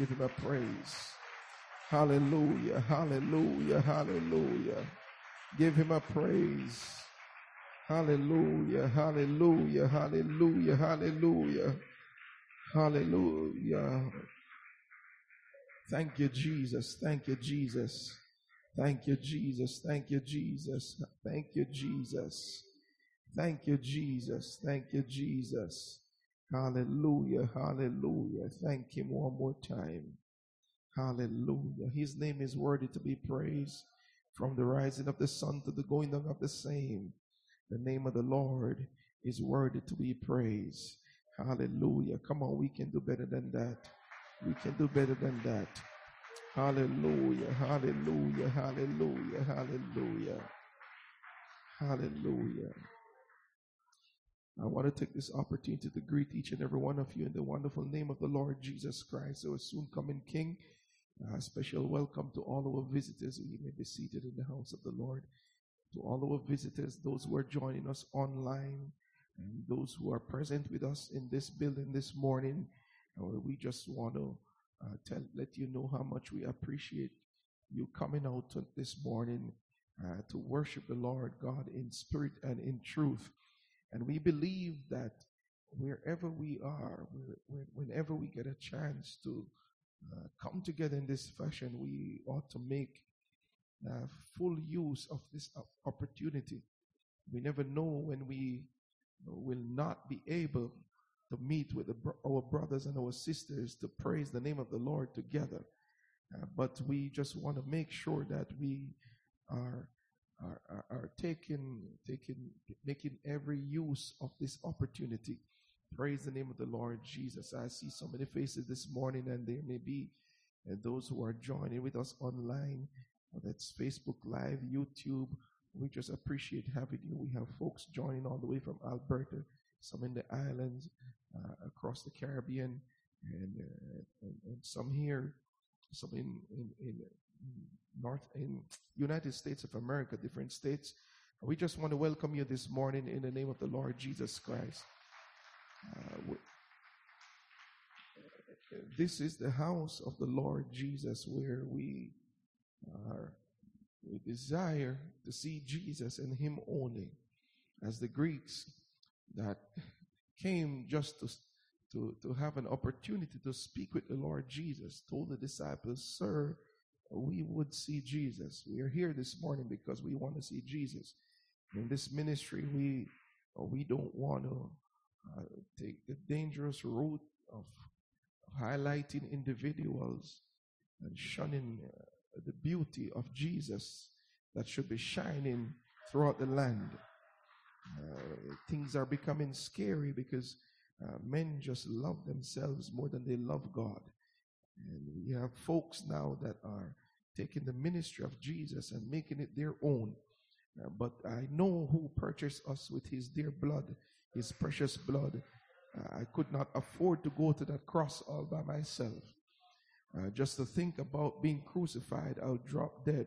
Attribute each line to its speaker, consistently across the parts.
Speaker 1: Give him a praise. Hallelujah, hallelujah, hallelujah. Give him a praise. Hallelujah, hallelujah, hallelujah, hallelujah, hallelujah. Thank you, Jesus. Thank you, Jesus. Thank you, Jesus. Thank you, Jesus. Thank you, Jesus. Thank you, Jesus. Thank you, Jesus. Hallelujah. Hallelujah. Thank Him one more time. Hallelujah. His name is worthy to be praised from the rising of the sun to the going down of the same. The name of the Lord is worthy to be praised. Hallelujah. Come on, we can do better than that. We can do better than that. Hallelujah. Hallelujah. Hallelujah. Hallelujah. Hallelujah. I want to take this opportunity to greet each and every one of you in the wonderful name of the Lord Jesus Christ, our soon coming King. A special welcome to all our visitors. We may be seated in the house of the Lord. To all our visitors, those who are joining us online, and those who are present with us in this building this morning, we just want to uh, tell, let you know how much we appreciate you coming out this morning uh, to worship the Lord God in spirit and in truth. And we believe that wherever we are, whenever we get a chance to uh, come together in this fashion, we ought to make uh, full use of this opportunity. We never know when we will not be able to meet with our brothers and our sisters to praise the name of the Lord together. Uh, but we just want to make sure that we are are, are, are taking, taking, making every use of this opportunity. Praise the name of the Lord Jesus. I see so many faces this morning, and there may be and those who are joining with us online. That's Facebook Live, YouTube. We just appreciate having you. We have folks joining all the way from Alberta, some in the islands, uh, across the Caribbean, and, uh, and, and, some here, some in, in, in North in United States of America, different states. We just want to welcome you this morning in the name of the Lord Jesus Christ. Uh, this is the house of the Lord Jesus where we are we desire to see Jesus and him only as the Greeks that came just to, to, to have an opportunity to speak with the Lord Jesus told the disciples, Sir, we would see Jesus. We are here this morning because we want to see Jesus. In this ministry, we uh, we don't want to uh, take the dangerous route of, highlighting individuals and shunning uh, the beauty of Jesus that should be shining throughout the land. Uh, things are becoming scary because uh, men just love themselves more than they love God. And we have folks now that are taking the ministry of Jesus and making it their own. Uh, but I know who purchased us with his dear blood, his precious blood. Uh, I could not afford to go to that cross all by myself. Uh, just to think about being crucified, I'll drop dead.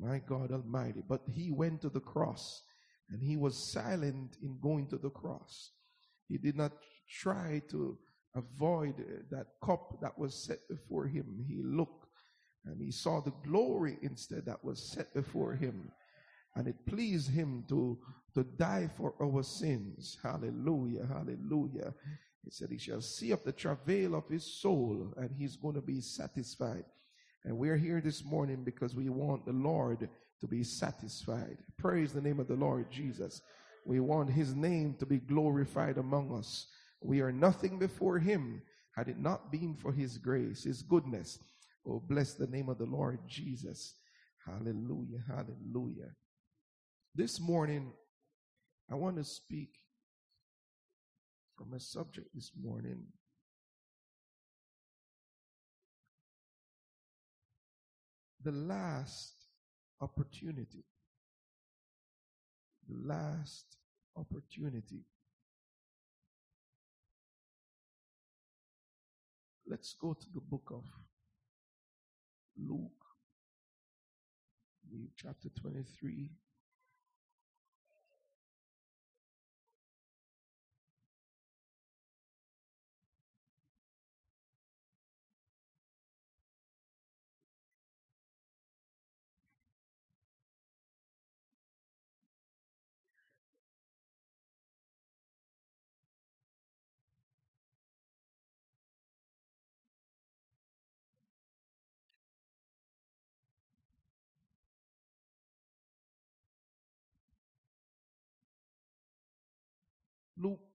Speaker 1: My God Almighty. But he went to the cross and he was silent in going to the cross. He did not try to avoid uh, that cup that was set before him. He looked and he saw the glory instead that was set before him. And it pleased him to, to die for our sins. Hallelujah, hallelujah. He said, He shall see of the travail of his soul, and he's going to be satisfied. And we're here this morning because we want the Lord to be satisfied. Praise the name of the Lord Jesus. We want his name to be glorified among us. We are nothing before him had it not been for his grace, his goodness. Oh, bless the name of the Lord Jesus. Hallelujah. Hallelujah. This morning, I want to speak from a subject this morning. The last opportunity. The last opportunity. Let's go to the book of Luke, chapter 23.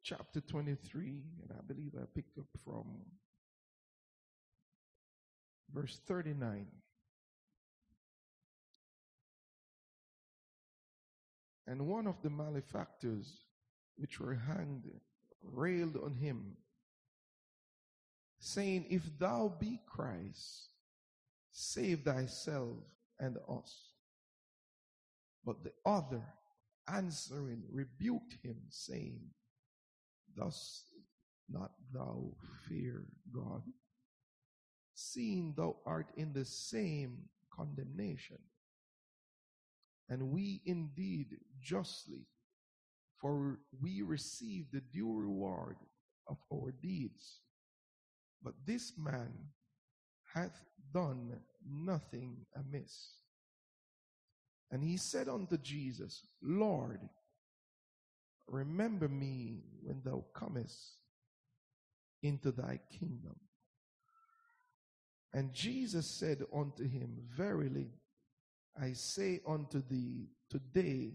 Speaker 1: Chapter 23, and I believe I picked up from verse 39. And one of the malefactors which were hanged railed on him, saying, If thou be Christ, save thyself and us. But the other answering rebuked him, saying, Thus not thou fear God, seeing thou art in the same condemnation. And we indeed justly, for we receive the due reward of our deeds. But this man hath done nothing amiss. And he said unto Jesus, Lord, remember me when thou comest into thy kingdom. And Jesus said unto him, Verily, I say unto thee, today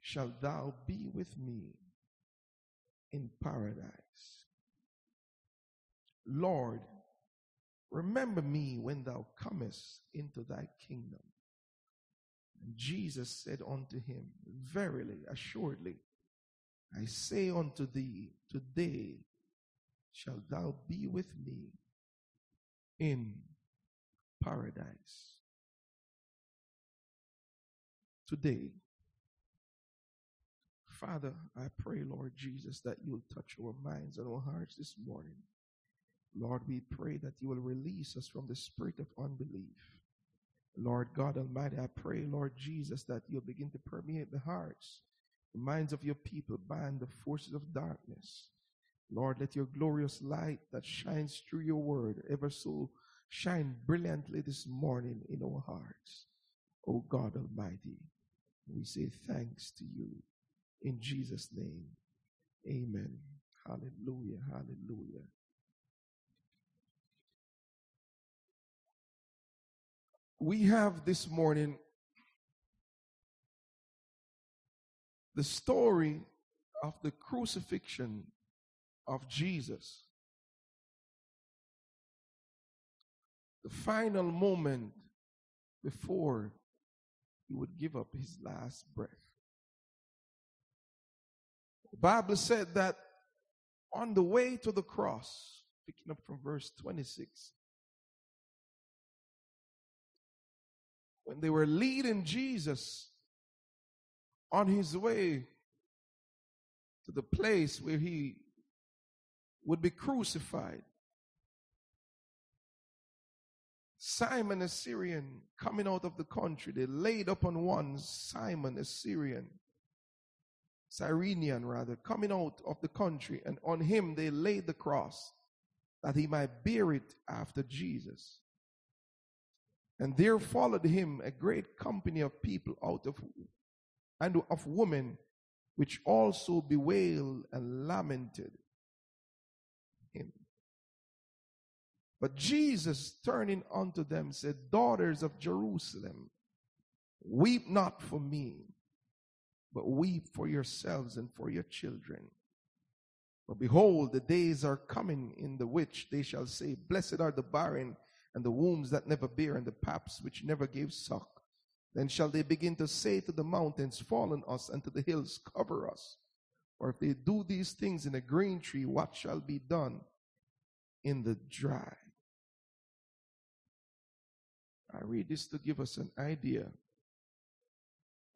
Speaker 1: shalt thou be with me in paradise. Lord, remember me when thou comest into thy kingdom. And Jesus said unto him, Verily, assuredly, I say unto thee, today shalt thou be with me in paradise. Today, Father, I pray, Lord Jesus, that you'll touch our minds and our hearts this morning. Lord, we pray that you will release us from the spirit of unbelief. Lord God Almighty, I pray, Lord Jesus, that you'll begin to permeate the hearts, the minds of your people, bind the forces of darkness. Lord, let your glorious light that shines through your word ever so shine brilliantly this morning in our hearts. O God Almighty, we say thanks to you in Jesus' name. Amen. Hallelujah. Hallelujah. we have this morning the story of the crucifixion of Jesus. The final moment before he would give up his last breath. The Bible said that on the way to the cross, picking up from verse 26, when they were leading Jesus on his way to the place where he would be crucified. Simon a Syrian coming out of the country, they laid upon one Simon a Syrian, Cyrenian rather, coming out of the country, and on him they laid the cross that he might bear it after Jesus. And there followed him a great company of people out of and of women, which also bewailed and lamented him. But Jesus, turning unto them, said, Daughters of Jerusalem, weep not for me, but weep for yourselves and for your children. For behold, the days are coming in the which they shall say, Blessed are the barren and the wombs that never bear, and the paps which never gave suck. Then shall they begin to say to the mountains, Fall on us, and to the hills, Cover us. Or if they do these things in a green tree, what shall be done in the dry? I read this to give us an idea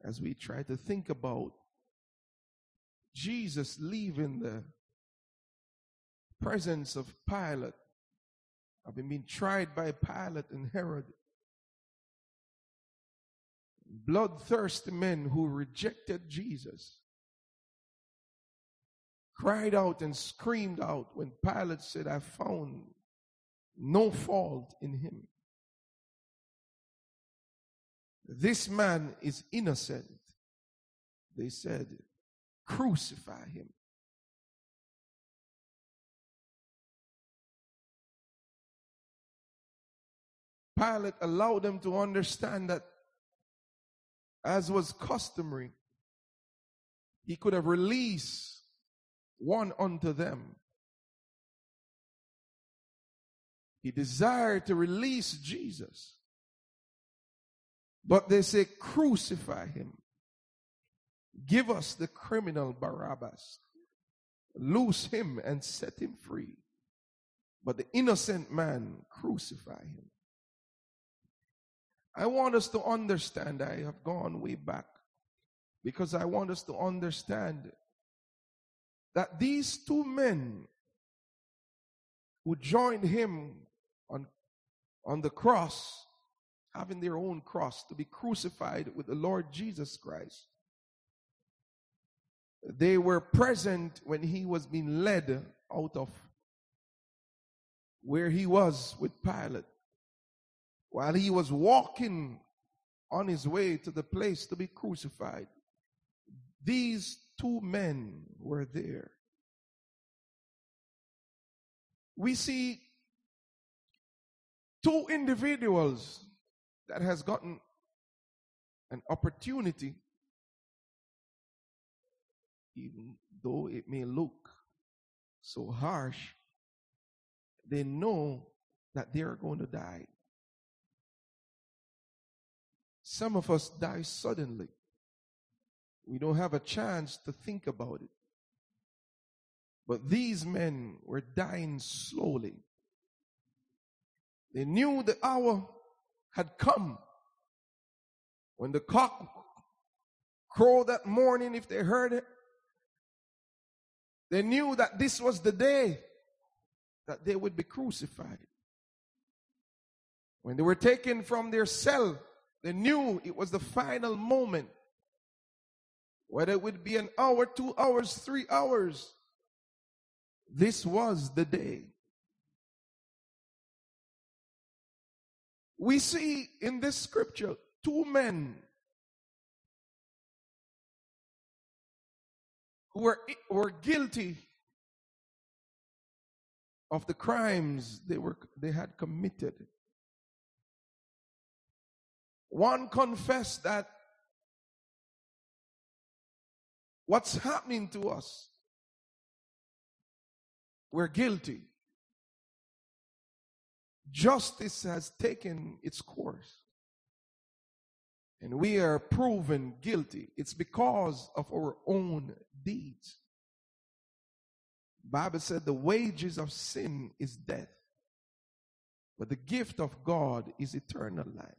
Speaker 1: as we try to think about Jesus leaving the presence of Pilate having been tried by Pilate and Herod. Bloodthirsty men who rejected Jesus cried out and screamed out when Pilate said, I found no fault in him. This man is innocent. They said, Crucify him. Pilate allowed them to understand that, as was customary, he could have released one unto them. He desired to release Jesus. But they say, crucify him. Give us the criminal Barabbas. Loose him and set him free. But the innocent man, crucify him. I want us to understand, I have gone way back because I want us to understand that these two men who joined him on, on the cross, having their own cross to be crucified with the Lord Jesus Christ, they were present when he was being led out of where he was with Pilate while he was walking on his way to the place to be crucified, these two men were there. We see two individuals that has gotten an opportunity even though it may look so harsh they know that they are going to die some of us die suddenly. We don't have a chance to think about it. But these men were dying slowly. They knew the hour had come when the cock crowed that morning, if they heard it. They knew that this was the day that they would be crucified. When they were taken from their cell they knew it was the final moment. Whether it would be an hour, two hours, three hours, this was the day. We see in this scripture two men who were, were guilty of the crimes they were they had committed. One confessed that what's happening to us, we're guilty. Justice has taken its course. And we are proven guilty. It's because of our own deeds. Bible said the wages of sin is death, but the gift of God is eternal life.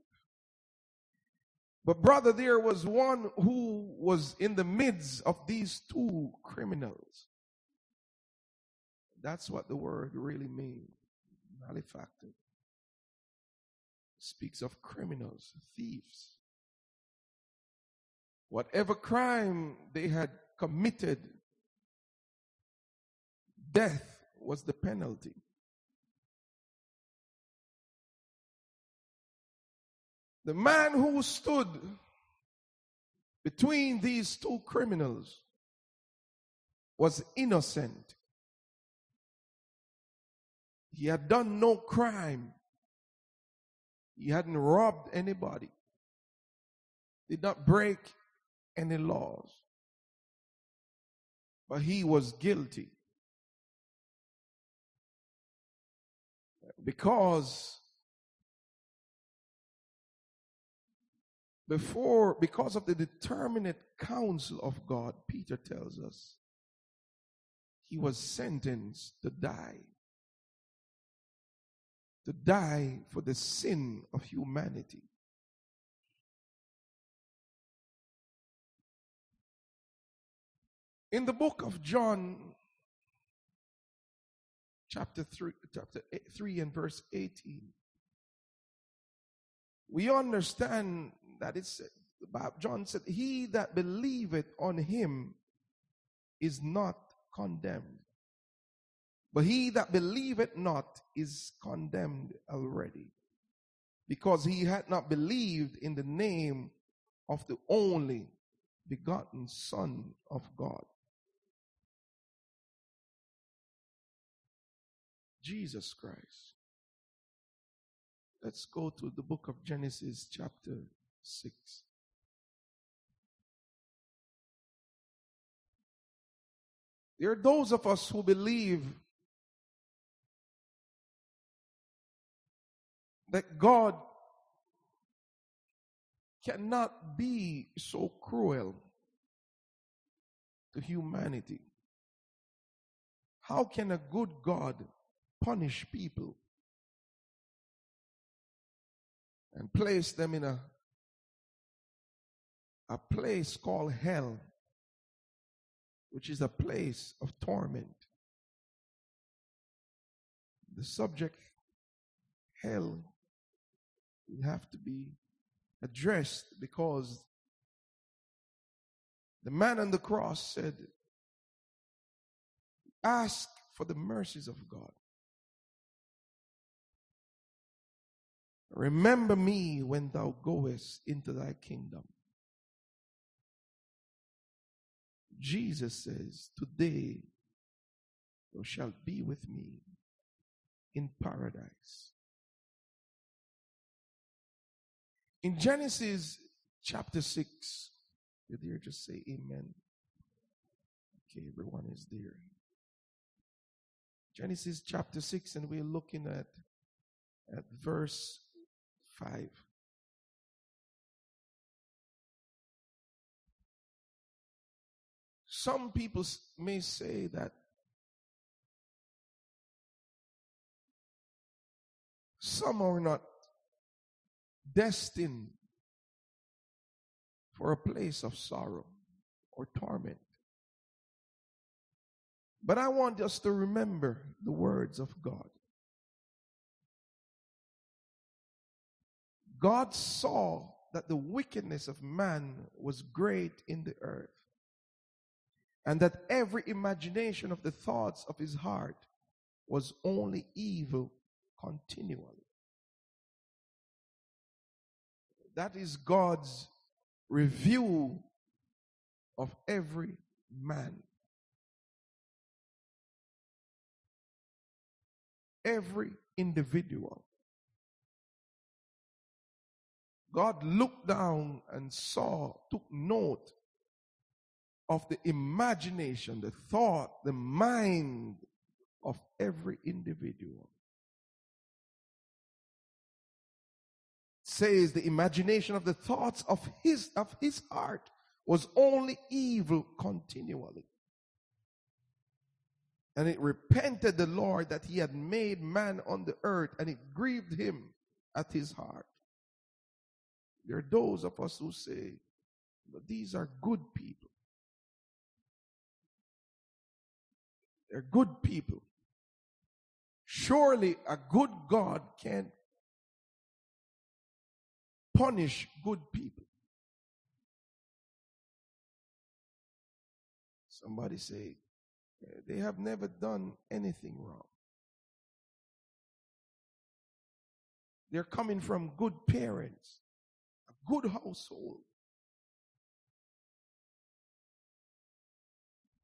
Speaker 1: But, brother, there was one who was in the midst of these two criminals. That's what the word really means. Malefactor. Speaks of criminals, thieves. Whatever crime they had committed, death was the penalty. The man who stood between these two criminals was innocent. He had done no crime. He hadn't robbed anybody. Did not break any laws. But he was guilty. Because before, because of the determinate counsel of God, Peter tells us, he was sentenced to die. To die for the sin of humanity. In the book of John, chapter 3, chapter 3 and verse 18, we understand that it's John said, He that believeth on him is not condemned. But he that believeth not is condemned already, because he had not believed in the name of the only begotten Son of God. Jesus Christ. Let's go to the book of Genesis, chapter 6. There are those of us who believe that God cannot be so cruel to humanity. How can a good God punish people and place them in a, a place called hell, which is a place of torment? The subject, hell, will have to be addressed because the man on the cross said, Ask for the mercies of God. Remember me when thou goest into thy kingdom. Jesus says, Today thou shalt be with me in paradise. In Genesis chapter 6, you dare just say amen. Okay, everyone is there. Genesis chapter 6, and we're looking at, at verse 5. Some people may say that some are not destined for a place of sorrow or torment. But I want us to remember the words of God. God saw that the wickedness of man was great in the earth, and that every imagination of the thoughts of his heart was only evil continually. That is God's review of every man. Every individual. God looked down and saw, took note of the imagination, the thought, the mind of every individual. says the imagination of the thoughts of his of his heart was only evil continually. And it repented the lord that he had made man on the earth and it grieved him at his heart. There are those of us who say but these are good people they're good people surely a good god can't punish good people. Somebody say, they have never done anything wrong. They're coming from good parents, a good household.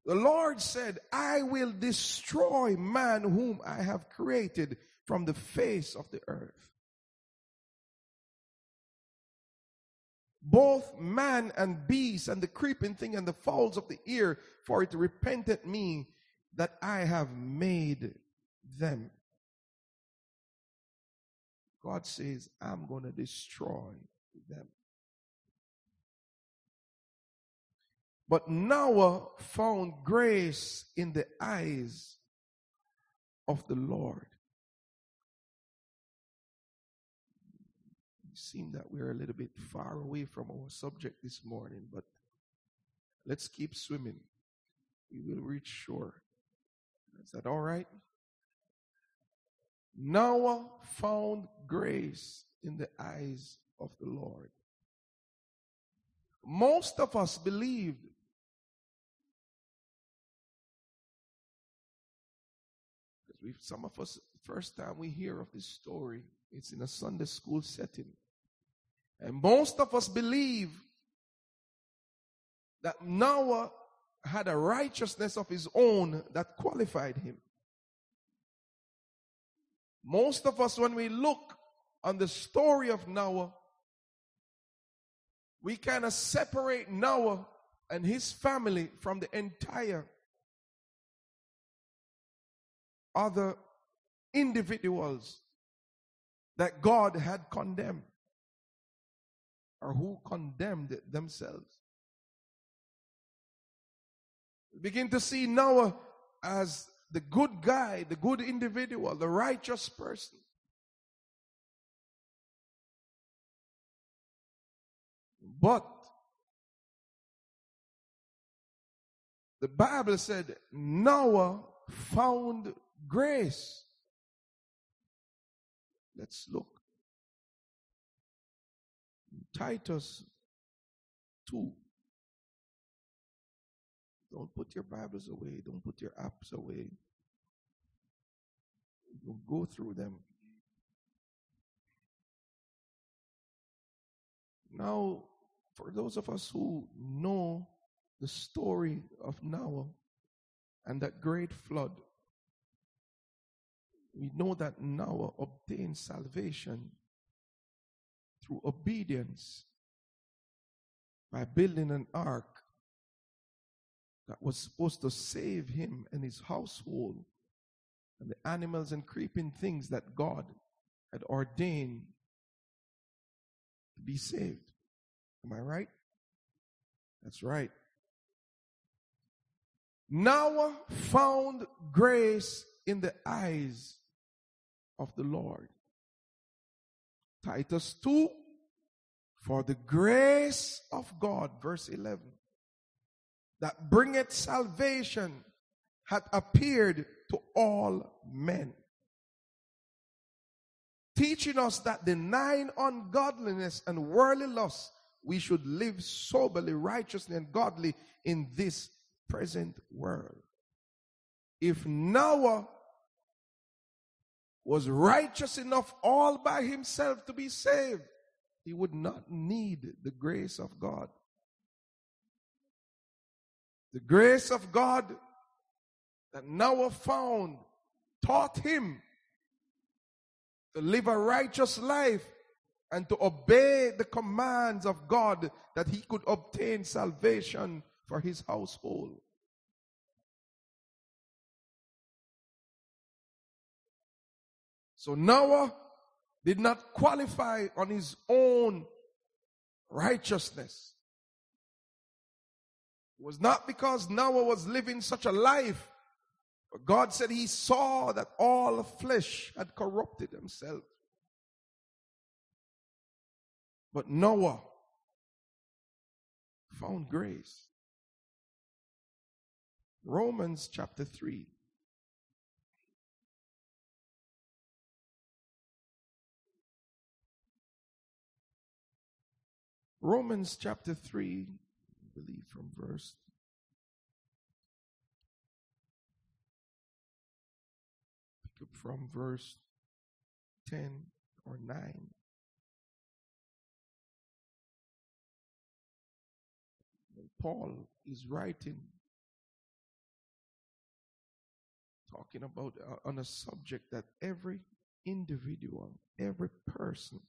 Speaker 1: The Lord said, I will destroy man whom I have created from the face of the earth. both man and beast and the creeping thing and the fowls of the ear, for it repented me that I have made them. God says, I'm going to destroy them. But Noah found grace in the eyes of the Lord. seem that we're a little bit far away from our subject this morning, but let's keep swimming. We will reach shore. Is that all right? Noah found grace in the eyes of the Lord. Most of us believed we some of us first time we hear of this story it's in a Sunday school setting and most of us believe that Noah had a righteousness of his own that qualified him. Most of us, when we look on the story of Noah, we kind of separate Noah and his family from the entire other individuals that God had condemned or who condemned themselves. Begin to see Noah as the good guy, the good individual, the righteous person. But the Bible said Noah found grace. Let's look. Titus 2. Don't put your Bibles away. Don't put your apps away. We'll go through them. Now, for those of us who know the story of Noah and that great flood, we know that Noah obtained salvation through obedience by building an ark that was supposed to save him and his household and the animals and creeping things that God had ordained to be saved. Am I right? That's right. Noah found grace in the eyes of the Lord. Titus 2 For the grace of God, verse 11, that bringeth salvation hath appeared to all men. Teaching us that denying ungodliness and worldly lust, we should live soberly, righteously, and godly in this present world. If Noah was righteous enough all by himself to be saved, he would not need the grace of God. The grace of God that Noah found taught him to live a righteous life and to obey the commands of God that he could obtain salvation for his household. So Noah did not qualify on his own righteousness. It was not because Noah was living such a life, but God said he saw that all flesh had corrupted themselves. But Noah found grace. Romans chapter 3. Romans chapter 3, I believe from verse pick up from verse 10 or 9. Paul is writing, talking about uh, on a subject that every individual, every person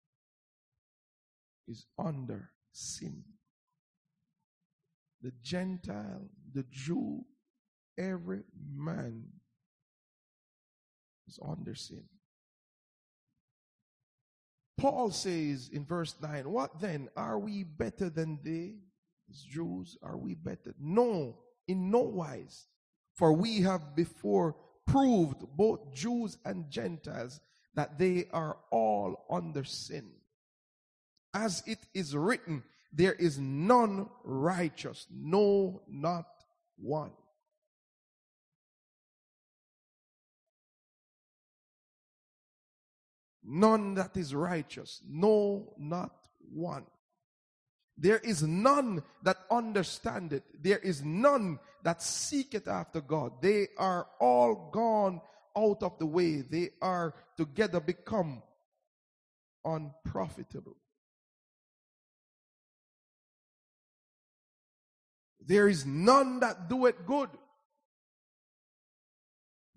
Speaker 1: is under sin. The Gentile, the Jew, every man is under sin. Paul says in verse 9, What then? Are we better than they? As Jews, are we better? No, in no wise. For we have before proved, both Jews and Gentiles, that they are all under sin as it is written, there is none righteous, no, not one. None that is righteous, no, not one. There is none that understandeth. There is none that seeketh after God. They are all gone out of the way. They are together become unprofitable. There is none that do it good.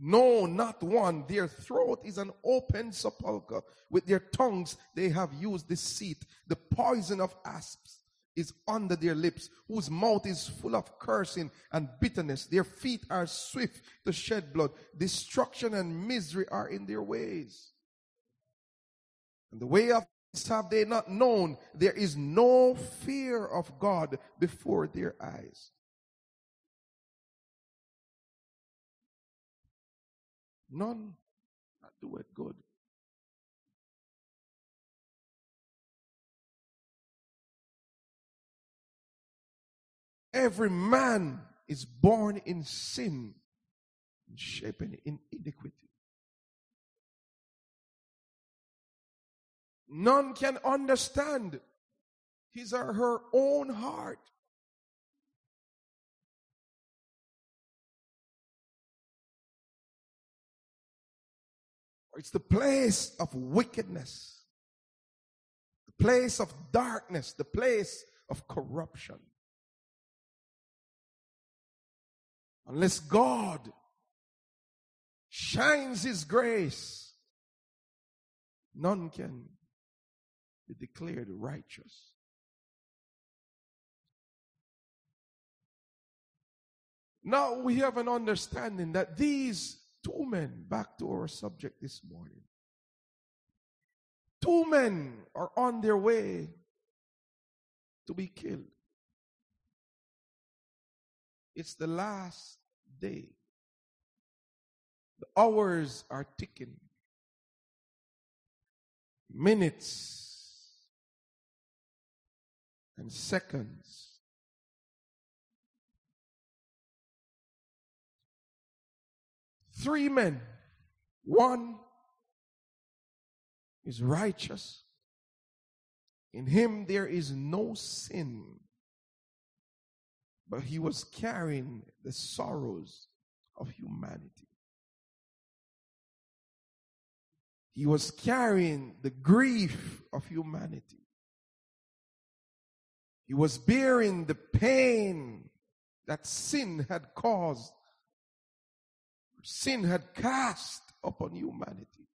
Speaker 1: No, not one. Their throat is an open sepulchre. With their tongues they have used deceit. The poison of asps is under their lips, whose mouth is full of cursing and bitterness. Their feet are swift to shed blood. Destruction and misery are in their ways. And the way of have they not known there is no fear of God before their eyes. None that do it good. Every man is born in sin, shapen in iniquity. None can understand his or her own heart. It's the place of wickedness, the place of darkness, the place of corruption. Unless God shines His grace, none can declared righteous. Now we have an understanding that these two men, back to our subject this morning, two men are on their way to be killed. It's the last day. The hours are ticking. Minutes and seconds. Three men. One is righteous. In him there is no sin but he was carrying the sorrows of humanity. He was carrying the grief of humanity. He was bearing the pain that sin had caused, sin had cast upon humanity.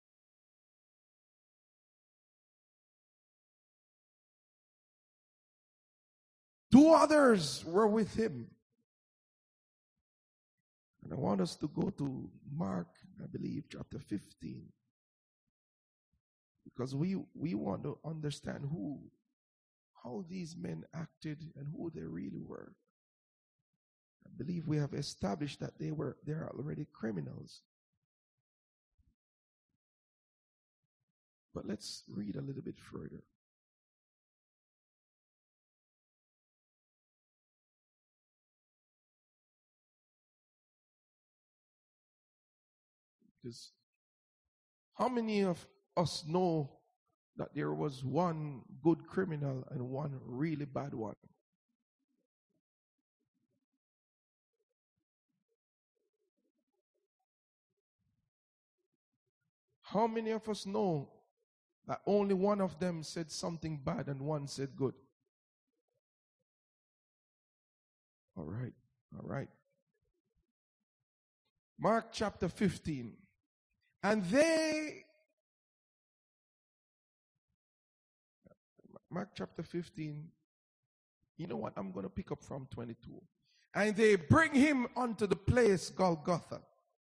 Speaker 1: Two others were with him. And I want us to go to Mark, I believe, chapter 15. Because we, we want to understand who, how these men acted and who they really were. I believe we have established that they were they are already criminals. But let's read a little bit further. Because how many of us know that there was one good criminal and one really bad one? How many of us know that only one of them said something bad and one said good? All right, all right. Mark chapter 15. And they, Mark chapter 15, you know what? I'm going to pick up from 22. And they bring him unto the place Golgotha,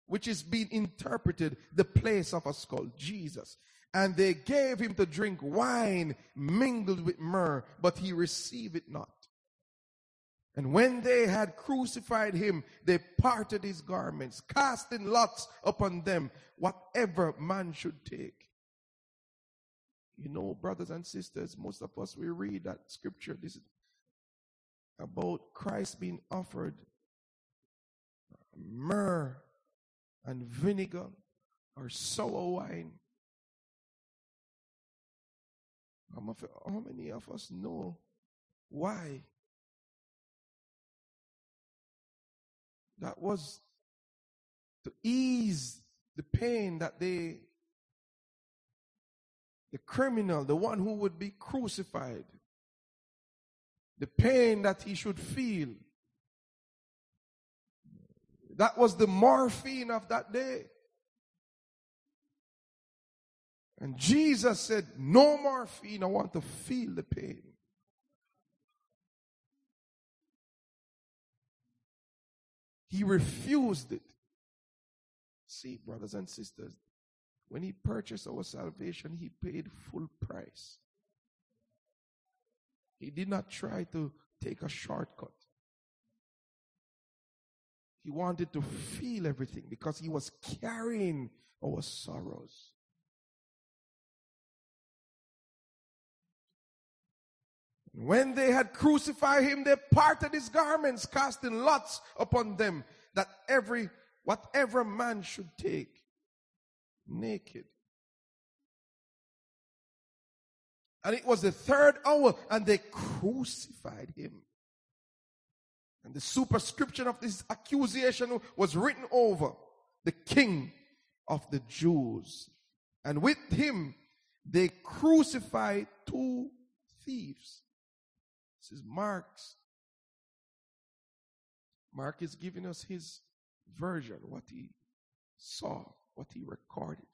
Speaker 1: which is being interpreted the place of a skull, Jesus. And they gave him to drink wine mingled with myrrh, but he received it not. And when they had crucified him, they parted his garments, casting lots upon them, whatever man should take. You know, brothers and sisters, most of us, we read that scripture. This is about Christ being offered myrrh and vinegar or sour wine. How many of us know why that was to ease the pain that they, the criminal, the one who would be crucified, the pain that he should feel. That was the morphine of that day. And Jesus said, No morphine, I want to feel the pain. He refused it. See, brothers and sisters, when he purchased our salvation, he paid full price. He did not try to take a shortcut. He wanted to feel everything because he was carrying our sorrows. When they had crucified him, they parted his garments, casting lots upon them, that every whatever man should take naked. And it was the third hour, and they crucified him. And the superscription of this accusation was written over the king of the Jews. And with him, they crucified two thieves. This is Mark's. Mark is giving us his version, what he saw, what he recorded.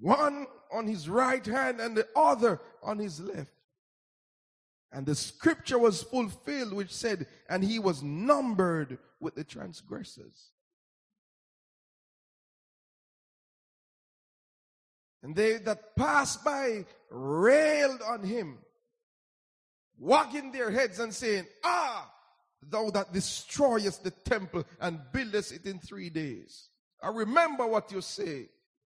Speaker 1: One on his right hand and the other on his left. And the scripture was fulfilled, which said, And he was numbered with the transgressors. And they that passed by railed on him, wagging their heads and saying, Ah, thou that destroyest the temple and buildest it in three days. I remember what you say,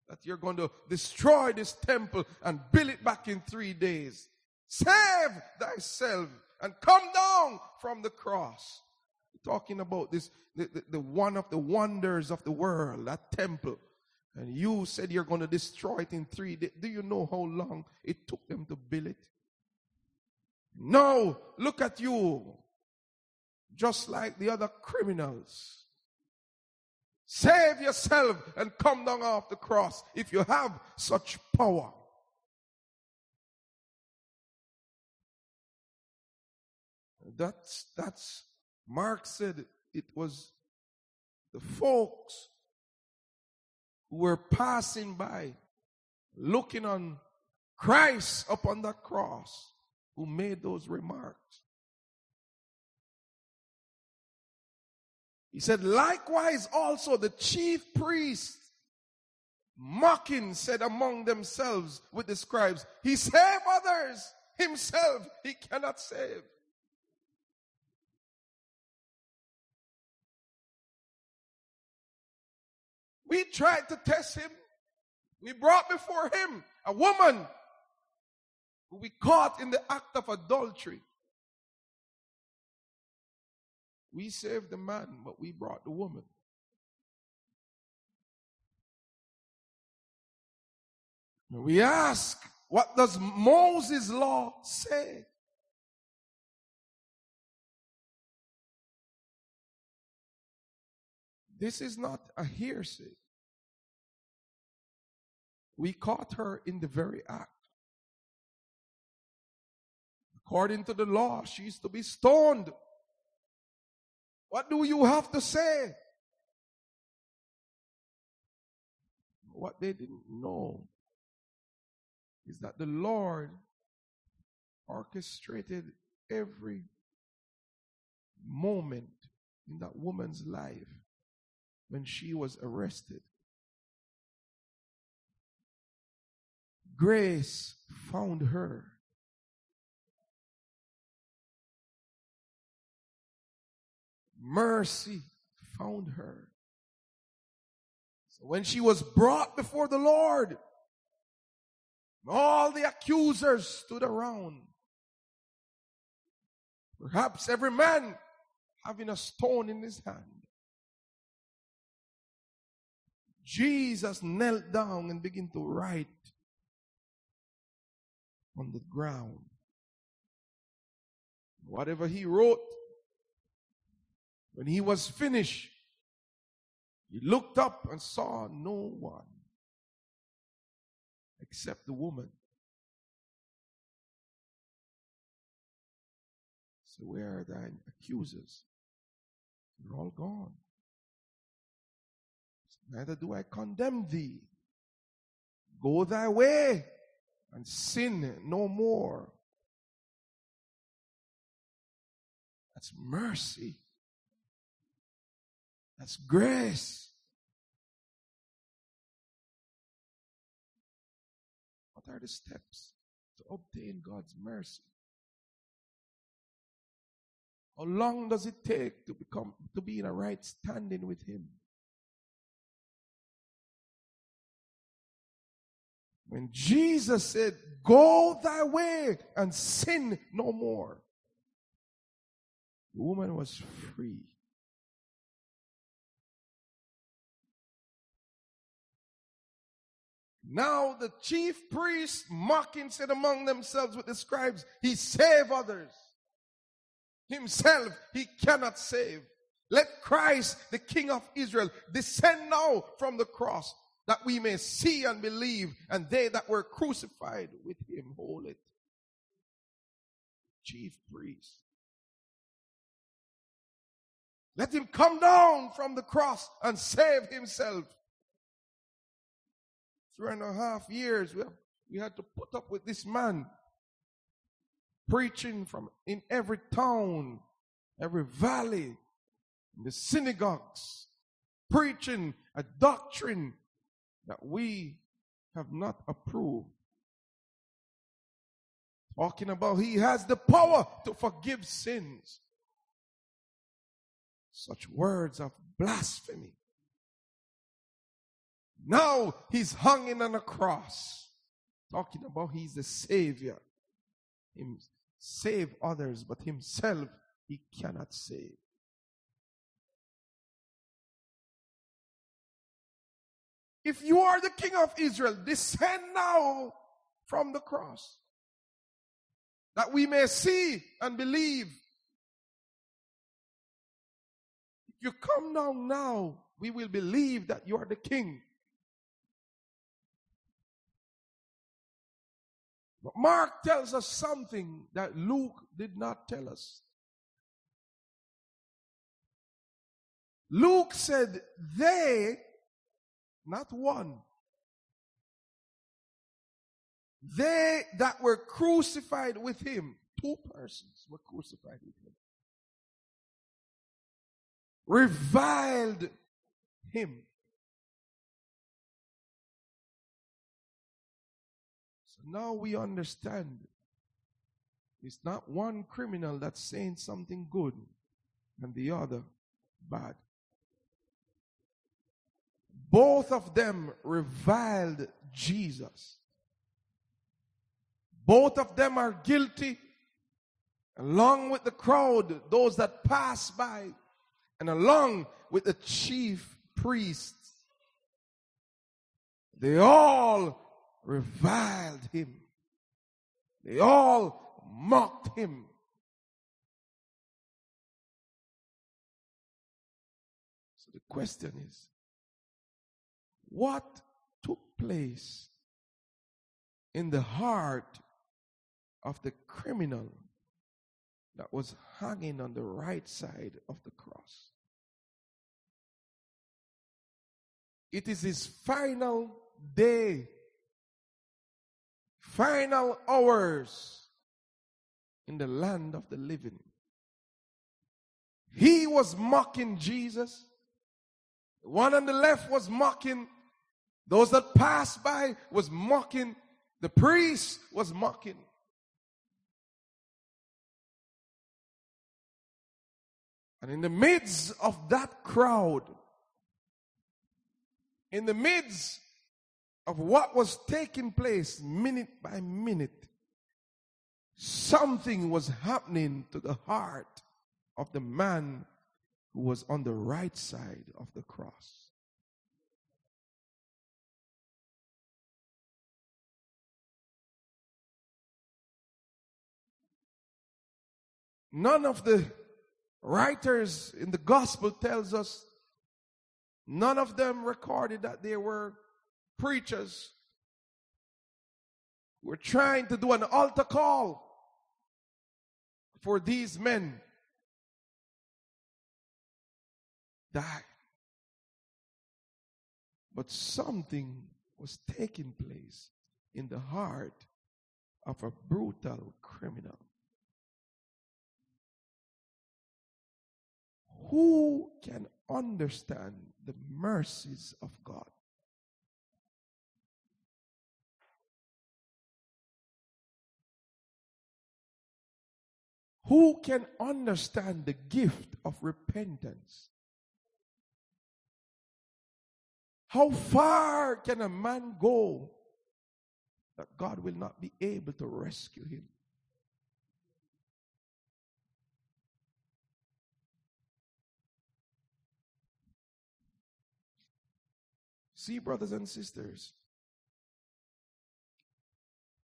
Speaker 1: that you're going to destroy this temple and build it back in three days. Save thyself and come down from the cross. talking about this, the, the, the one of the wonders of the world, that temple. And you said you're going to destroy it in three days. Do you know how long it took them to build it? No, look at you. Just like the other criminals. Save yourself and come down off the cross if you have such power. That's, that's, Mark said it was the folks who were passing by, looking on Christ upon that cross, who made those remarks. He said, likewise also the chief priests mocking said among themselves with the scribes, he saved others, himself he cannot save. We tried to test him. We brought before him a woman who we caught in the act of adultery. We saved the man, but we brought the woman. We ask, what does Moses' law say? This is not a hearsay. We caught her in the very act. According to the law, she is to be stoned. What do you have to say? What they didn't know is that the Lord orchestrated every moment in that woman's life when she was arrested. Grace found her. Mercy found her. So when she was brought before the Lord, all the accusers stood around. Perhaps every man having a stone in his hand. Jesus knelt down and began to write on the ground. Whatever he wrote, when he was finished, he looked up and saw no one except the woman. So, where are thine accusers? They're all gone. Neither do I condemn thee. Go thy way and sin no more. That's mercy That's grace. What are the steps to obtain God's mercy? How long does it take to become to be in a right standing with him? When Jesus said, Go thy way and sin no more, the woman was free. Now the chief priests mocking said among themselves with the scribes, He save others. Himself he cannot save. Let Christ, the King of Israel, descend now from the cross that we may see and believe, and they that were crucified with him hold it. Chief priest. Let him come down from the cross and save himself. Three and a half years we, have, we had to put up with this man preaching from in every town, every valley, in the synagogues, preaching a doctrine that we have not approved. Talking about he has the power to forgive sins. Such words of blasphemy. Now he's hanging on a cross, talking about he's the savior. Him save others, but himself he cannot save. If you are the king of Israel, descend now from the cross that we may see and believe. If you come down now, we will believe that you are the king. But Mark tells us something that Luke did not tell us. Luke said, They not one. They that were crucified with him, two persons were crucified with him, reviled him. Now we understand it's not one criminal that's saying something good and the other bad. Both of them reviled Jesus. Both of them are guilty, along with the crowd, those that pass by, and along with the chief priests. They all reviled him. They all mocked him. So the question is what took place in the heart of the criminal that was hanging on the right side of the cross. It is his final day, final hours in the land of the living. He was mocking Jesus. The one on the left was mocking those that passed by was mocking. The priest was mocking. And in the midst of that crowd, in the midst of what was taking place minute by minute, something was happening to the heart of the man who was on the right side of the cross. None of the writers in the gospel tells us none of them recorded that they were preachers were trying to do an altar call for these men died. But something was taking place in the heart of a brutal criminal. Who can understand the mercies of God? Who can understand the gift of repentance? How far can a man go that God will not be able to rescue him? See, brothers and sisters,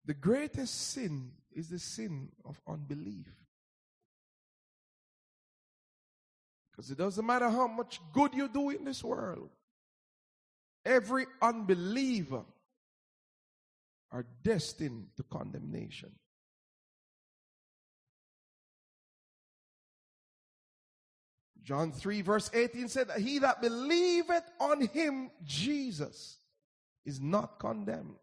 Speaker 1: the greatest sin is the sin of unbelief. Because it doesn't matter how much good you do in this world, every unbeliever are destined to condemnation. John 3, verse 18 said, He that believeth on him, Jesus, is not condemned.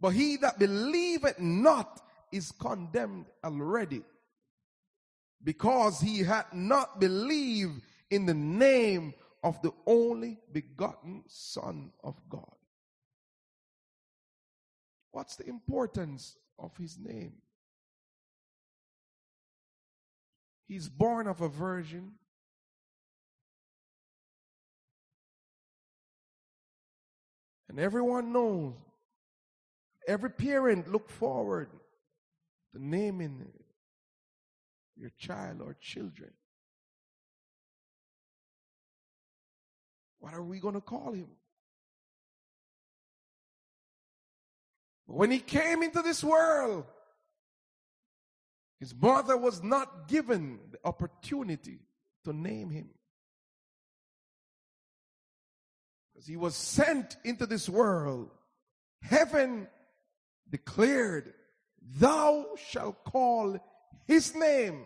Speaker 1: But he that believeth not is condemned already because he had not believed in the name of the only begotten Son of God. What's the importance of his name? He's born of a virgin. And everyone knows, every parent look forward to naming your child or children. What are we going to call him? When he came into this world, his mother was not given the opportunity to name him. Because he was sent into this world, heaven declared, Thou shalt call his name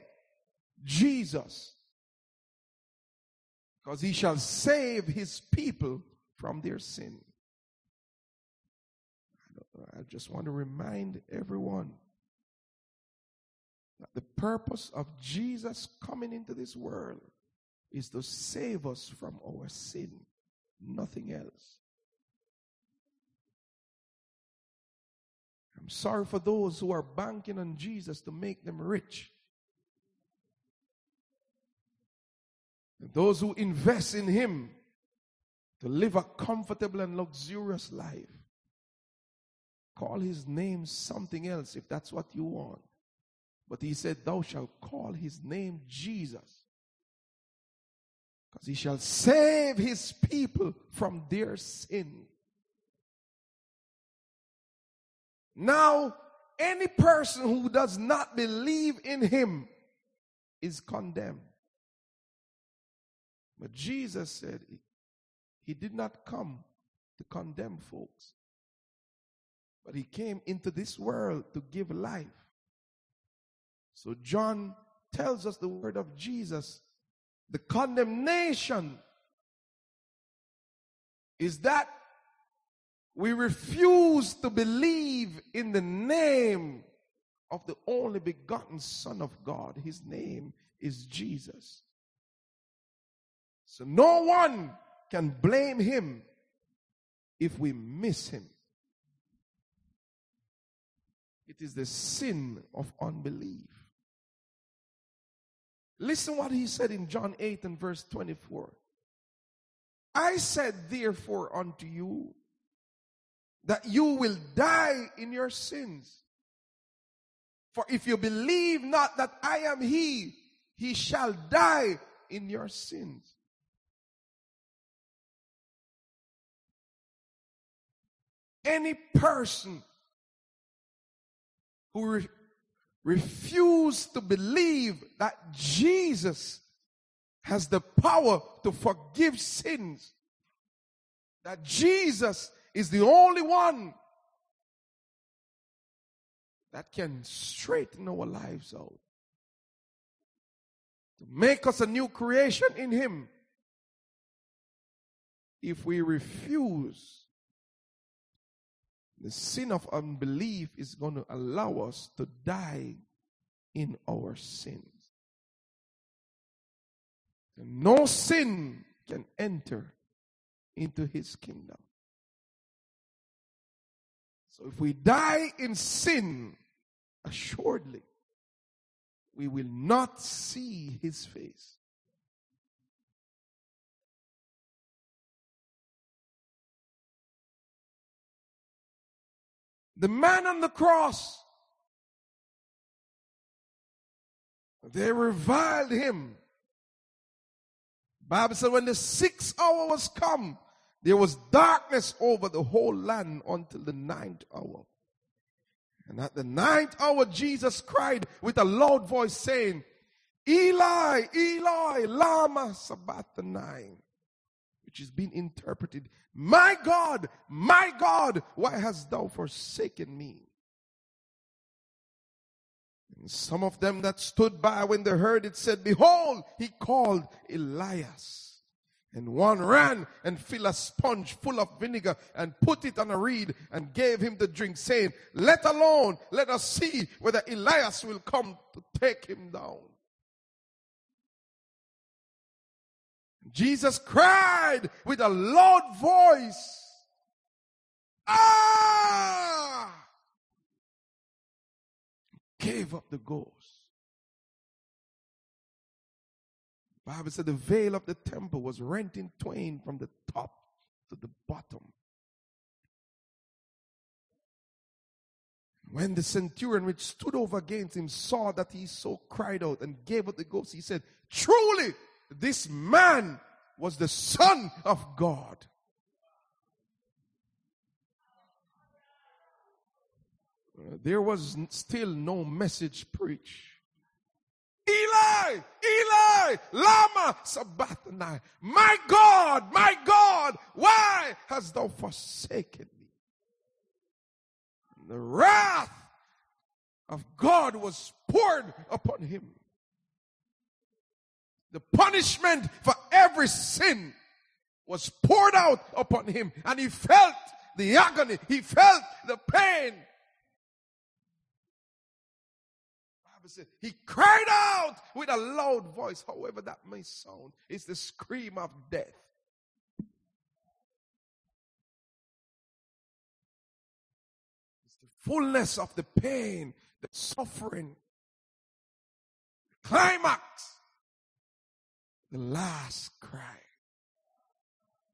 Speaker 1: Jesus, because he shall save his people from their sin. I just want to remind everyone that the purpose of Jesus coming into this world is to save us from our sin, nothing else. I'm sorry for those who are banking on Jesus to make them rich. And those who invest in Him to live a comfortable and luxurious life. Call His name something else if that's what you want. But He said, Thou shalt call His name Jesus. Because He shall save His people from their sin. Now, any person who does not believe in him is condemned. But Jesus said he did not come to condemn folks, but he came into this world to give life. So John tells us the word of Jesus. The condemnation is that we refuse to believe in the name of the only begotten Son of God. His name is Jesus. So no one can blame him if we miss him. It is the sin of unbelief. Listen what he said in John 8 and verse 24. I said therefore unto you that you will die in your sins. For if you believe not that I am He, He shall die in your sins. Any person who re- refuse to believe that Jesus has the power to forgive sins, that Jesus is the only one that can straighten our lives out. To make us a new creation in Him. If we refuse, the sin of unbelief is going to allow us to die in our sins. No sin can enter into his kingdom. So if we die in sin, assuredly, we will not see his face. The man on the cross, they reviled him. Bible said when the sixth hour was come, there was darkness over the whole land until the ninth hour. And at the ninth hour, Jesus cried with a loud voice saying, Eli, Eli, lama sabachthani, which is being interpreted, my God, my God, why hast thou forsaken me? And some of them that stood by when they heard it said, behold, he called Elias. And one ran and filled a sponge full of vinegar and put it on a reed and gave him the drink, saying, Let alone, let us see whether Elias will come to take him down. Jesus cried with a loud voice, Ah! Gave up the ghost. Bible said the veil of the temple was rent in twain from the top to the bottom. When the centurion which stood over against him saw that he so cried out and gave up the ghost, he said, Truly, this man was the Son of God. There was still no message preached. Eli, Eli, Lama Sabachthani. My God, my God, why hast thou forsaken me? The wrath of God was poured upon him. The punishment for every sin was poured out upon him and he felt the agony. He felt the pain. He cried out with a loud voice, however that may sound. It's the scream of death. It's the fullness of the pain, the suffering, the climax, the last cry,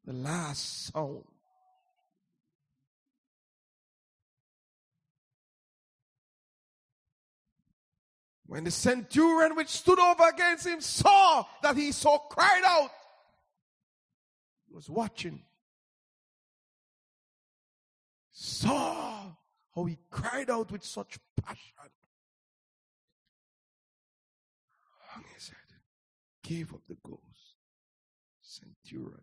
Speaker 1: the last sound. When the centurion which stood over against him saw that he so cried out, he was watching, saw how he cried out with such passion. Hung his head, gave up the ghost. Centurion.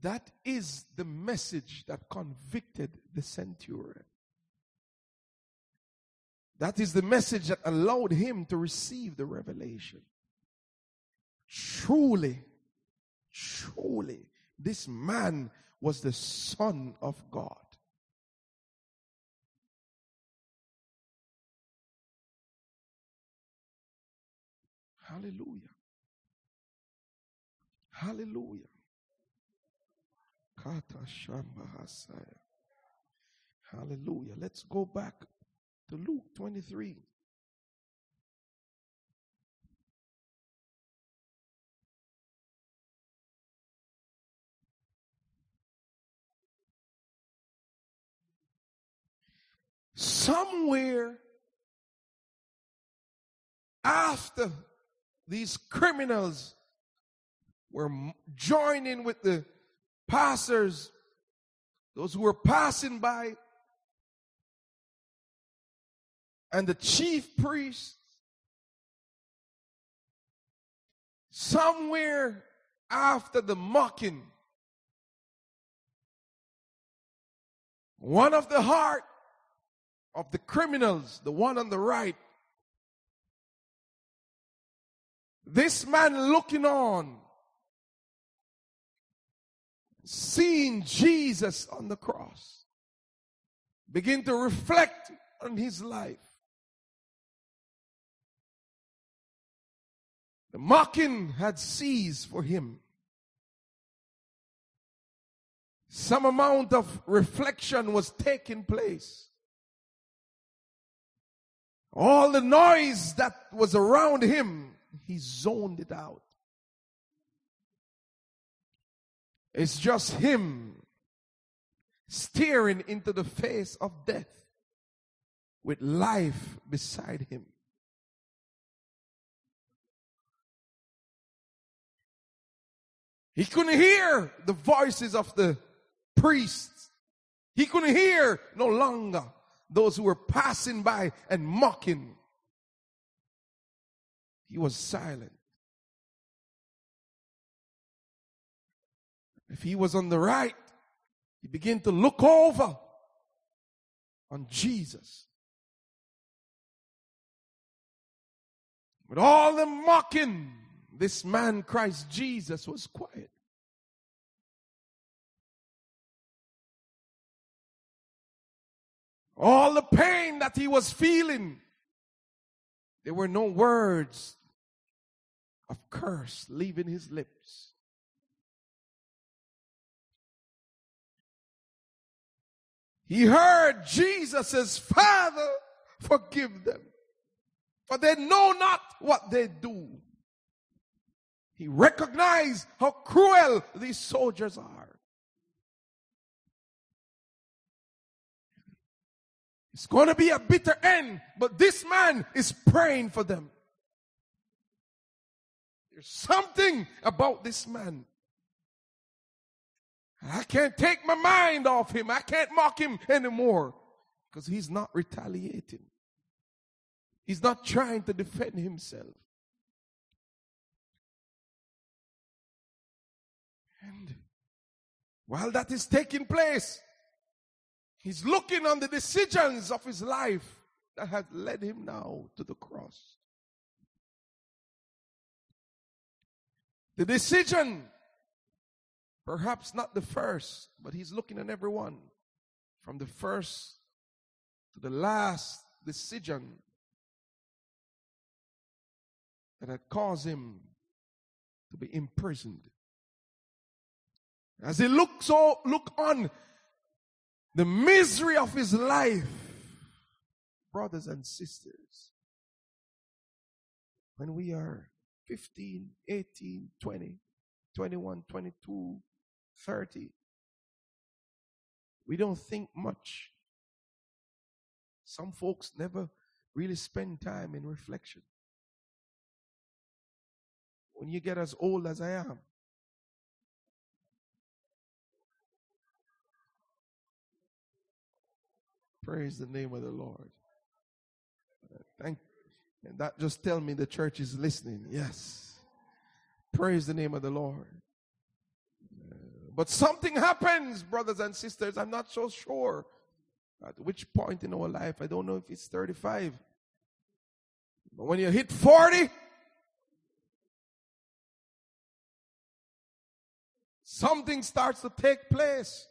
Speaker 1: That is the message that convicted the centurion. That is the message that allowed him to receive the revelation. Truly, truly, this man was the Son of God. Hallelujah. Hallelujah. Kata Shamba Hallelujah. Let's go back to Luke 23. Somewhere after these criminals were joining with the passers, those who were passing by, and the chief priests somewhere after the mocking. One of the heart of the criminals the one on the right. This man looking on seeing jesus on the cross begin to reflect on his life The mocking had ceased for him. Some amount of reflection was taking place. All the noise that was around him, he zoned it out. It's just him staring into the face of death with life beside him. He couldn't hear the voices of the priests. He couldn't hear no longer those who were passing by and mocking. He was silent. If he was on the right, he began to look over on Jesus. With all the mocking, this man, Christ Jesus, was quiet. All the pain that he was feeling, there were no words of curse leaving his lips. He heard Jesus says, Father, forgive them, for they know not what they do. He recognized how cruel these soldiers are. It's going to be a bitter end, but this man is praying for them. There's something about this man. I can't take my mind off him. I can't mock him anymore because he's not retaliating. He's not trying to defend himself. While that is taking place, he's looking on the decisions of his life that has led him now to the cross. The decision Perhaps not the first, but he's looking at everyone from the first to the last decision that had caused him to be imprisoned. As he looks all, look on the misery of his life, brothers and sisters, when we are 15, 18, 20, 21, 22, 30. We don't think much. Some folks never really spend time in reflection. When you get as old as I am, praise the name of the Lord. Thank and that just tell me the church is listening. Yes. Praise the name of the Lord. But something happens, brothers and sisters. I'm not so sure at which point in our life. I don't know if it's 35. But when you hit 40, something starts to take place.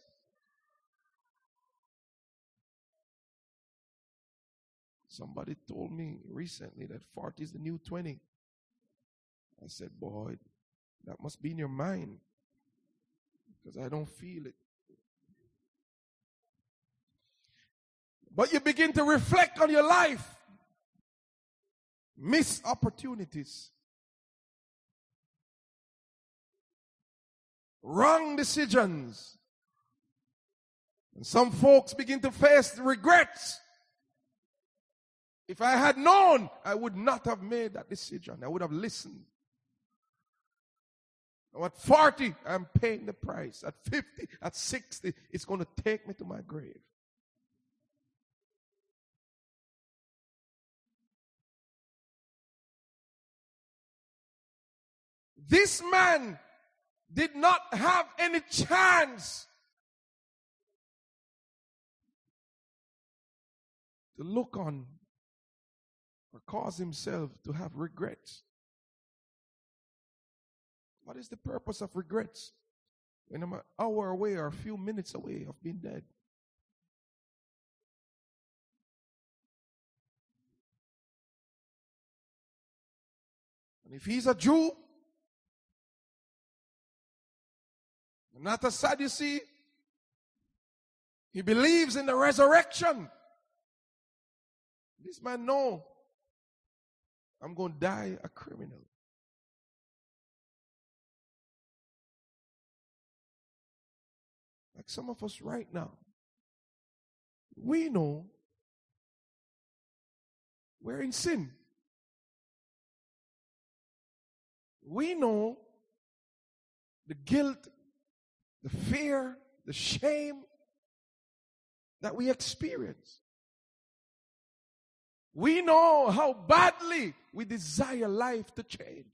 Speaker 1: Somebody told me recently that 40 is the new 20. I said, boy, that must be in your mind because I don't feel it. But you begin to reflect on your life, miss opportunities, wrong decisions. And some folks begin to face regrets. If I had known, I would not have made that decision. I would have listened. Now at 40, I'm paying the price. At 50, at 60, it's going to take me to my grave. This man did not have any chance to look on cause himself to have regrets. What is the purpose of regrets when I'm an hour away or a few minutes away of being dead? And if he's a Jew, not a Sadducee, he believes in the resurrection. This man know I'm going to die a criminal. Like some of us right now, we know we're in sin. We know the guilt, the fear, the shame that we experience. We know how badly we desire life to change.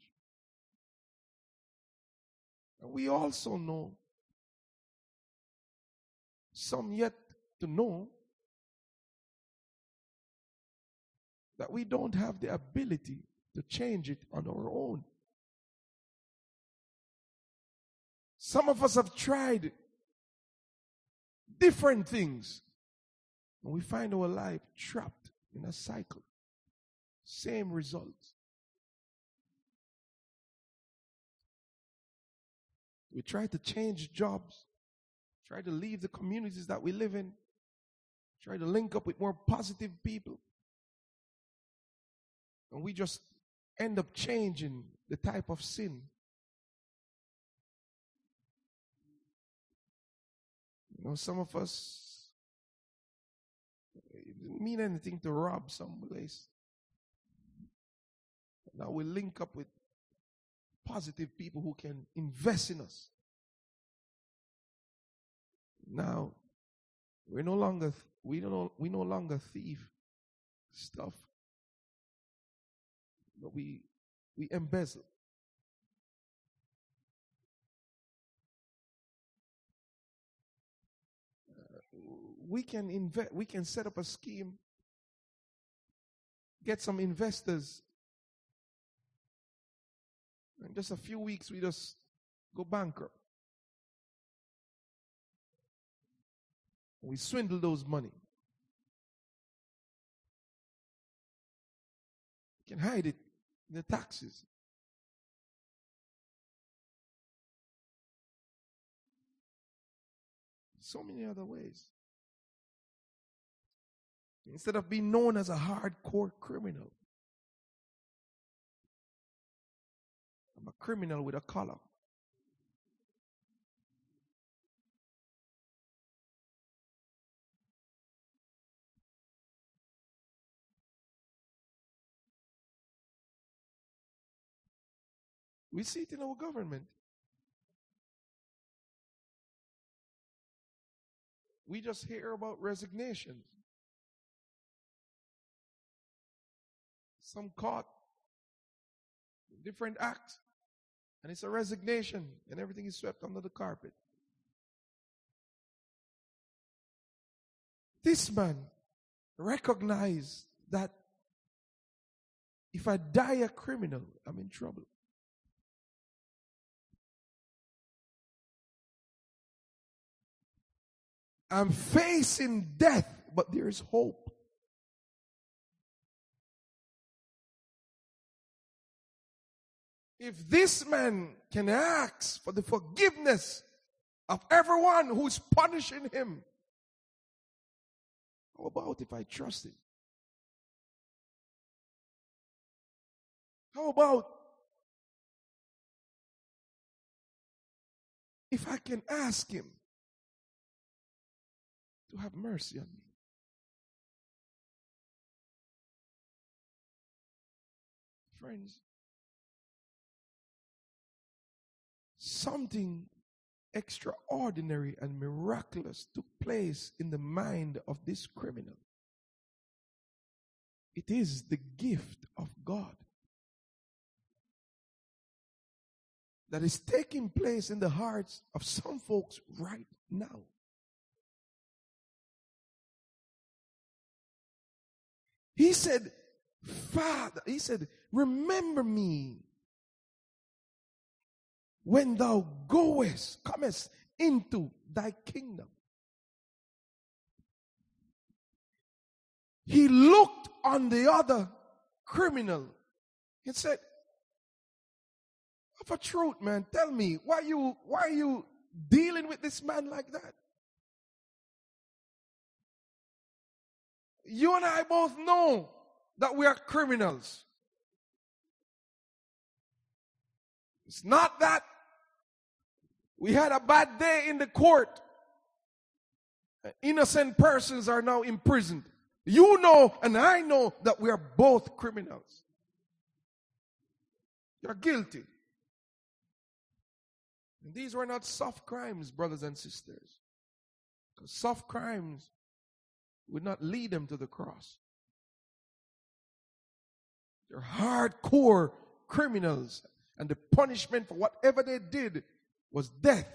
Speaker 1: And we also know, some yet to know, that we don't have the ability to change it on our own. Some of us have tried different things, and we find our life trapped in a cycle. Same results. We try to change jobs, try to leave the communities that we live in, try to link up with more positive people. And we just end up changing the type of sin. You know, some of us, it didn't mean anything to rob some place. Now we link up with positive people who can invest in us. Now, we're no longer, we don't, we no longer thief stuff but we we embezzle. Uh, we can invest. We can set up a scheme. Get some investors. In just a few weeks, we just go bankrupt. We swindle those money. You can hide it in the taxes. So many other ways. Instead of being known as a hardcore criminal, A criminal with a collar. We see it in our government. We just hear about resignations. Some caught different acts, and it's a resignation, and everything is swept under the carpet. This man recognized that if I die a criminal, I'm in trouble. I'm facing death, but there is hope. If this man can ask for the forgiveness of everyone who's punishing him, how about if I trust him? How about if I can ask him to have mercy on me. Friends, something extraordinary and miraculous took place in the mind of this criminal. It is the gift of God that is taking place in the hearts of some folks right now. He said, Father, he said, remember me when thou goest, comest into thy kingdom. He looked on the other criminal and said, Of a truth, man, tell me why you why are you dealing with this man like that? You and I both know that we are criminals. It's not that we had a bad day in the court. Innocent persons are now imprisoned. You know, and I know that we are both criminals. You're guilty. And these were not soft crimes, brothers and sisters. Because soft crimes would not lead them to the cross. They're hardcore criminals, and the punishment for whatever they did was death.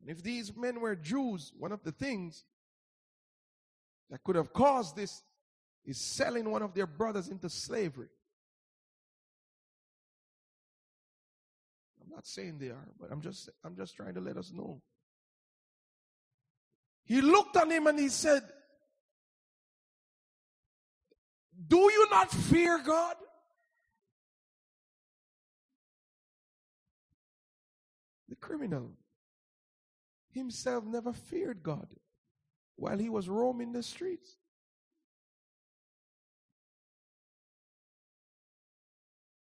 Speaker 1: And if these men were Jews, one of the things that could have caused this is selling one of their brothers into slavery. I'm not saying they are, but I'm just I'm just trying to let us know. He looked on him and he said, Do you not fear God? Criminal himself never feared God while he was roaming the streets.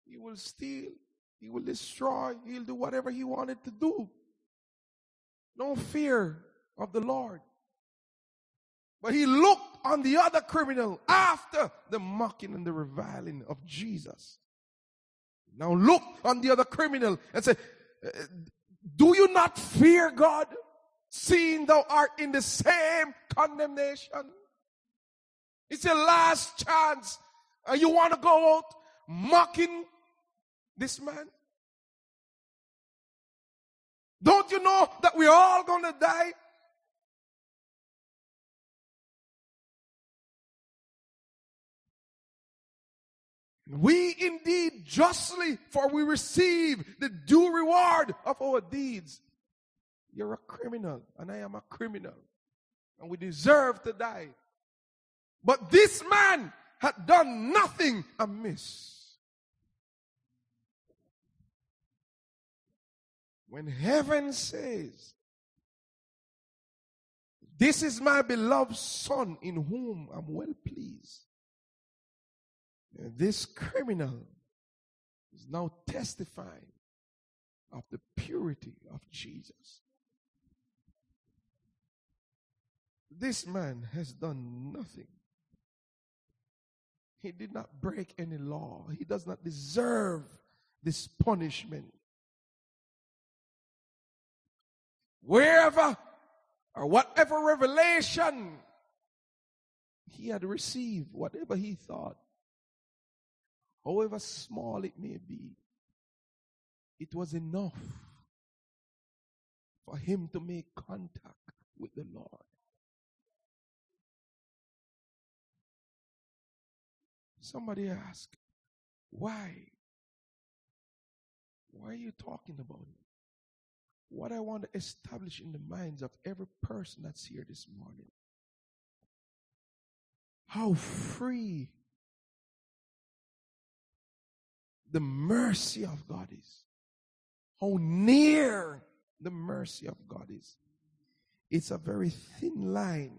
Speaker 1: He will steal, he will destroy, he'll do whatever he wanted to do. No fear of the Lord. But he looked on the other criminal after the mocking and the reviling of Jesus. Now look on the other criminal and say, uh, uh, Do you not fear God, seeing thou art in the same condemnation? It's your last chance. And you want to go out mocking this man? Don't you know that we're all going to die? We indeed justly, for we receive the due reward of our deeds. You're a criminal, and I am a criminal, and we deserve to die. But this man had done nothing amiss. When heaven says, This is my beloved Son in whom I'm well pleased this criminal is now testifying of the purity of Jesus. This man has done nothing. He did not break any law. He does not deserve this punishment. Wherever or whatever revelation he had received, whatever he thought, however small it may be, it was enough for him to make contact with the Lord. Somebody asked, why? Why are you talking about it? What I want to establish in the minds of every person that's here this morning. How free the mercy of God is. How near the mercy of God is. It's a very thin line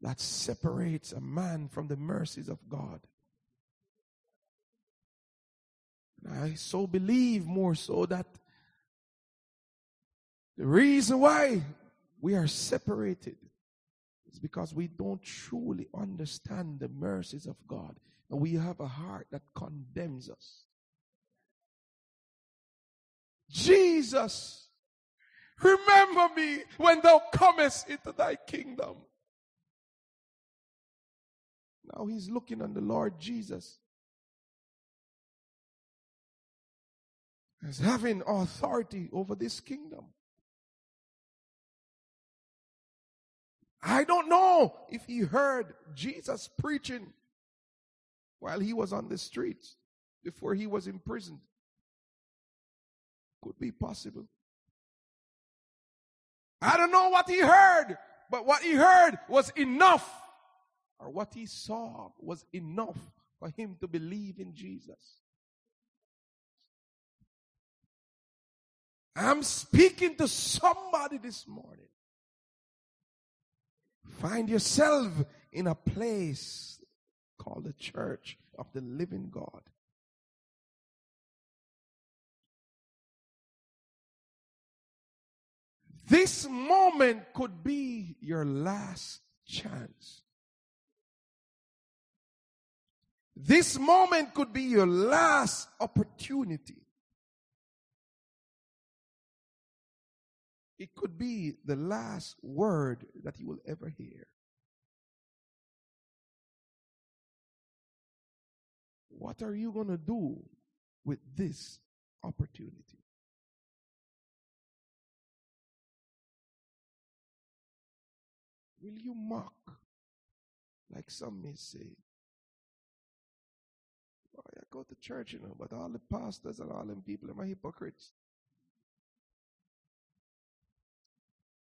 Speaker 1: that separates a man from the mercies of God. And I so believe more so that the reason why we are separated is because we don't truly understand the mercies of God we have a heart that condemns us. Jesus, remember me when thou comest into thy kingdom. Now he's looking on the Lord Jesus as having authority over this kingdom. I don't know if he heard Jesus preaching while he was on the streets before he was imprisoned. Could be possible. I don't know what he heard, but what he heard was enough, or what he saw was enough for him to believe in Jesus. I'm speaking to somebody this morning. Find yourself in a place called the church of the living God. This moment could be your last chance. This moment could be your last opportunity. It could be the last word that you will ever hear. What are you going to do with this opportunity? Will you mock, like some may say? Oh, I go to church, you know, but all the pastors and all them people are my hypocrites.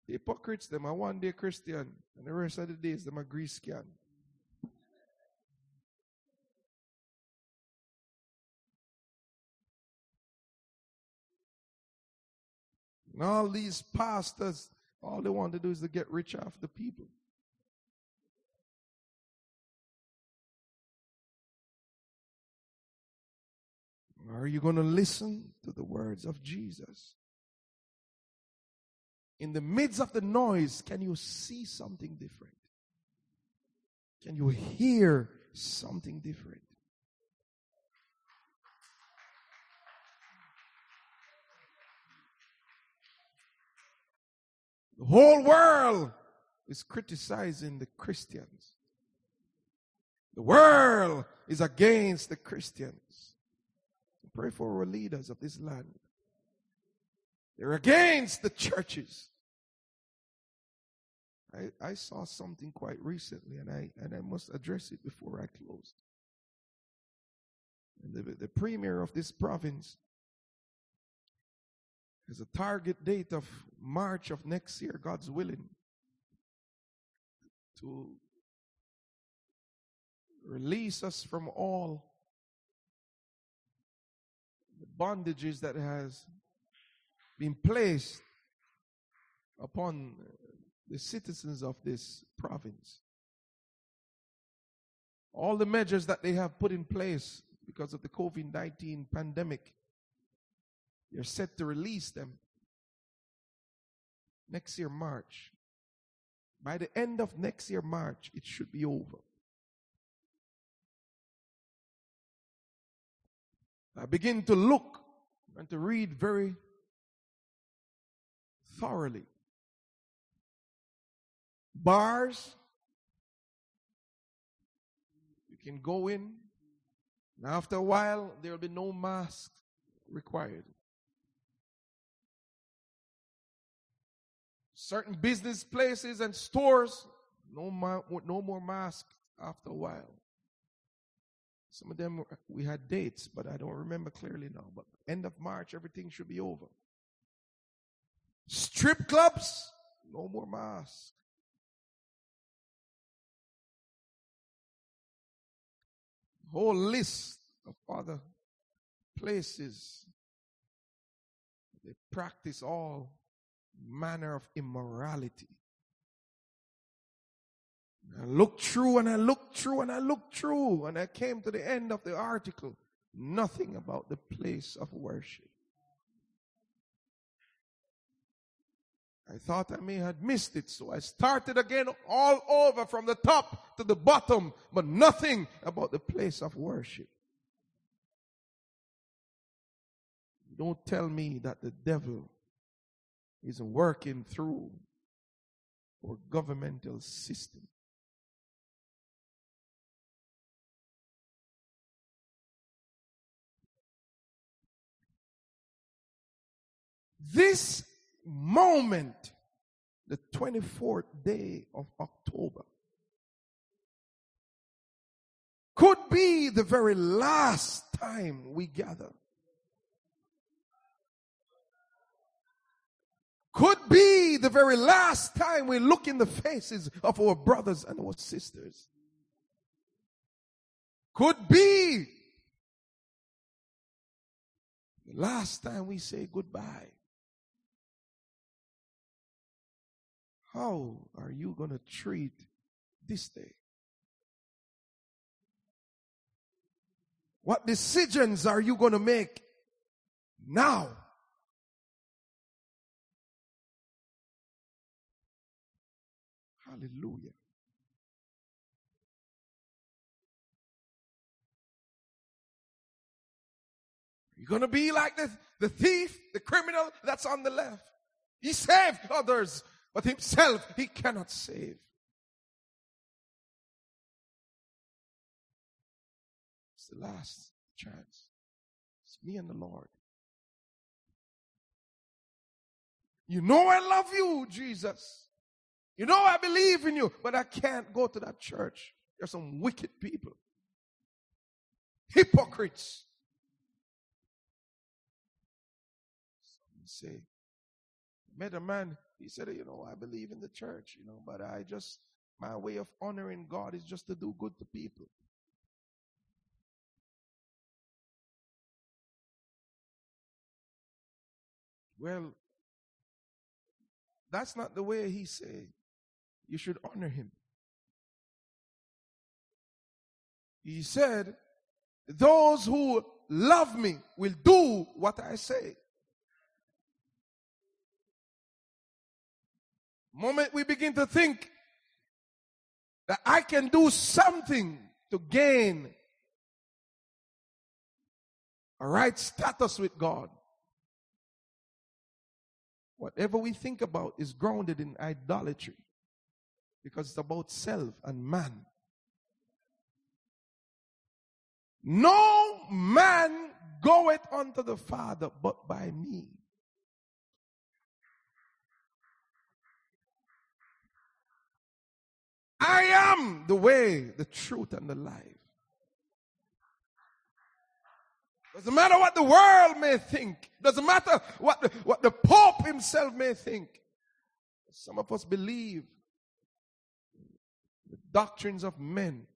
Speaker 1: Hypocrites, them are one day Christian, and the rest of the days, them are grease can. And all these pastors, all they want to do is to get rich off the people. Are you going to listen to the words of Jesus? in the midst of the noise, can you see something different? Can you hear something different? The whole world is criticizing the Christians. The world is against the Christians. Pray for our leaders of this land. They're against the churches. I, I saw something quite recently and I, and I must address it before I close. The, the premier of this province has a target date of March of next year, God's willing, to release us from all the bondages that has been placed upon uh, the citizens of this province. All the measures that they have put in place because of the COVID 19 pandemic, they're set to release them next year, March. By the end of next year, March, it should be over. I begin to look and to read very thoroughly Bars, you can go in, and after a while, there will be no mask required. Certain business places and stores, no, ma- no more masks after a while. Some of them we had dates, but I don't remember clearly now. But end of March, everything should be over. Strip clubs, no more masks. whole list of other places. They practice all manner of immorality. I looked through and I looked through and I looked through and I came to the end of the article. Nothing about the place of worship. I thought I may have missed it, so I started again all over from the top to the bottom, but nothing about the place of worship. Don't tell me that the devil is working through our governmental system. This moment, the 24th day of October, could be the very last time we gather. Could be the very last time we look in the faces of our brothers and our sisters. Could be the last time we say goodbye. How are you going to treat this day? What decisions are you going to make now? Hallelujah. You're going to be like the, the thief, the criminal that's on the left. He saved others, but himself he cannot save. It's the last chance. It's me and the Lord. You know I love you, Jesus. You know I believe in you, but I can't go to that church. There's some wicked people. Hypocrites. say, met a man, he said, you know, I believe in the church, you know, but I just, my way of honoring God is just to do good to people. Well, that's not the way he said you should honor him. He said, those who love me will do what I say. Moment we begin to think that I can do something to gain a right status with God. Whatever we think about is grounded in idolatry because it's about self and man. No man goeth unto the Father but by me. I am the way, the truth, and the life. Doesn't matter what the world may think. Doesn't matter what the, what the Pope himself may think. Some of us believe doctrines of men.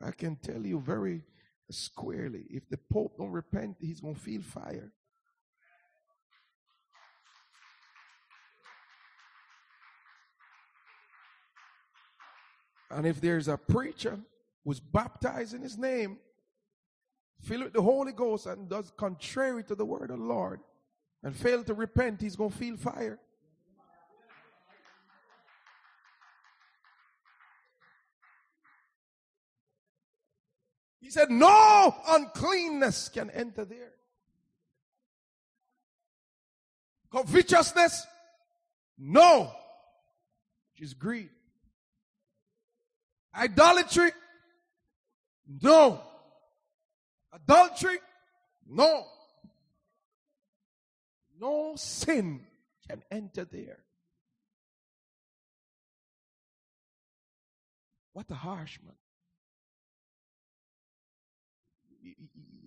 Speaker 1: I can tell you very squarely, if the Pope don't repent, he's going to feel fire. And if there's a preacher who's baptized in his name, filled with the Holy Ghost, and does contrary to the word of the Lord, and fail to repent, he's going to feel fire. He said, No uncleanness can enter there. Covetousness, no, which is greed. Idolatry? No. Adultery? No. No sin can enter there. What a harsh man.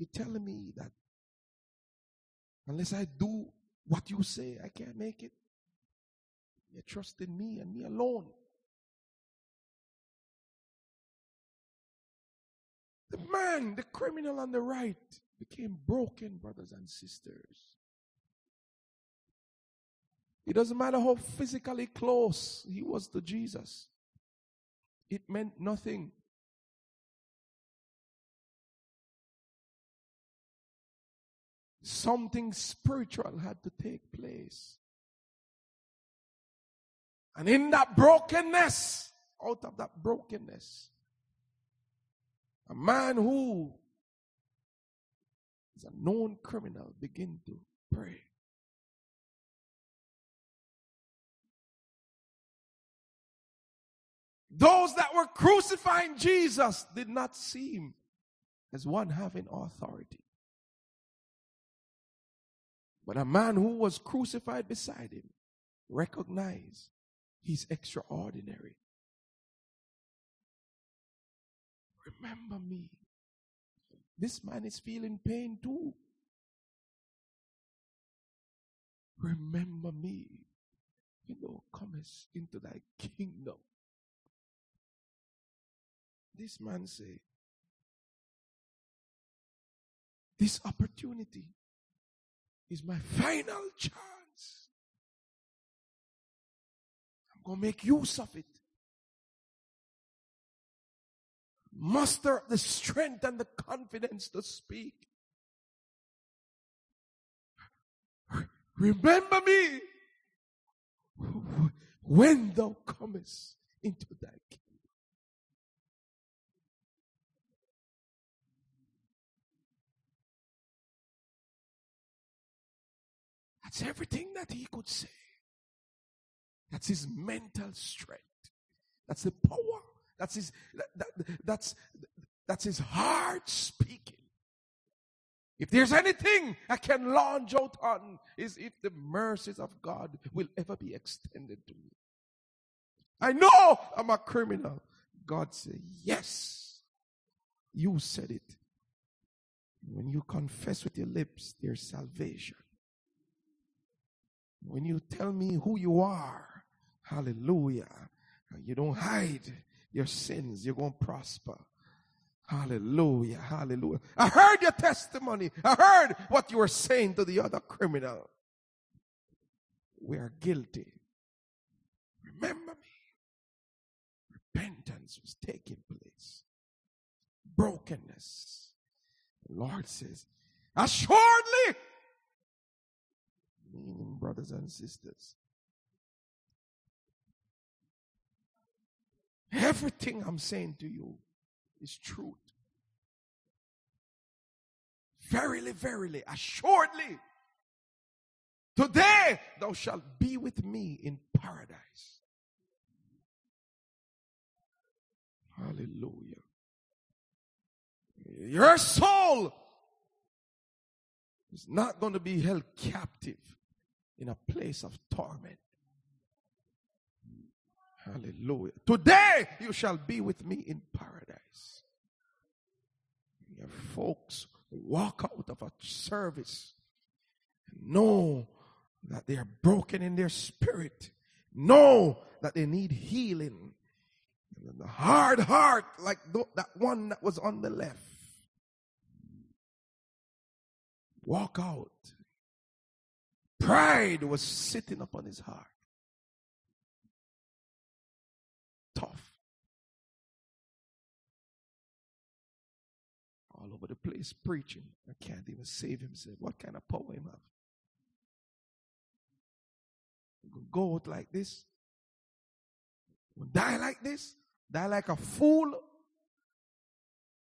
Speaker 1: You're telling me that unless I do what you say, I can't make it? You trust in me and me alone. The man, the criminal on the right, became broken, brothers and sisters. It doesn't matter how physically close he was to Jesus, it meant nothing. Something spiritual had to take place. And in that brokenness, out of that brokenness, a man who is a known criminal begin to pray. Those that were crucifying Jesus did not seem as one having authority. But a man who was crucified beside him recognized he's extraordinary. Remember me. This man is feeling pain too. Remember me. You know, comest into thy kingdom. This man say, this opportunity is my final chance. I'm going to make use of it. Muster the strength and the confidence to speak. Remember me when thou comest into thy kingdom. That's everything that he could say. That's his mental strength. That's the power. That's his that, that, that's that's his heart speaking. If there's anything I can launch out on, is if the mercies of God will ever be extended to me. I know I'm a criminal. God said, Yes, you said it. When you confess with your lips, there's salvation. When you tell me who you are, hallelujah, you don't hide your sins, you're going to prosper. Hallelujah, hallelujah. I heard your testimony. I heard what you were saying to the other criminal. We are guilty. Remember me. Repentance was taking place. Brokenness. The Lord says, assuredly, meaning brothers and sisters, everything I'm saying to you is truth. Verily, verily, assuredly, today thou shalt be with me in paradise. Hallelujah. Your soul is not going to be held captive in a place of torment. Hallelujah. Today you shall be with me in paradise. Your folks walk out of a service know that they are broken in their spirit. Know that they need healing. And the hard heart, like that one that was on the left, walk out. Pride was sitting upon his heart. Tough. All over the place preaching. I can't even save himself. What kind of power him have? Go out like this. Die like this. Die like a fool.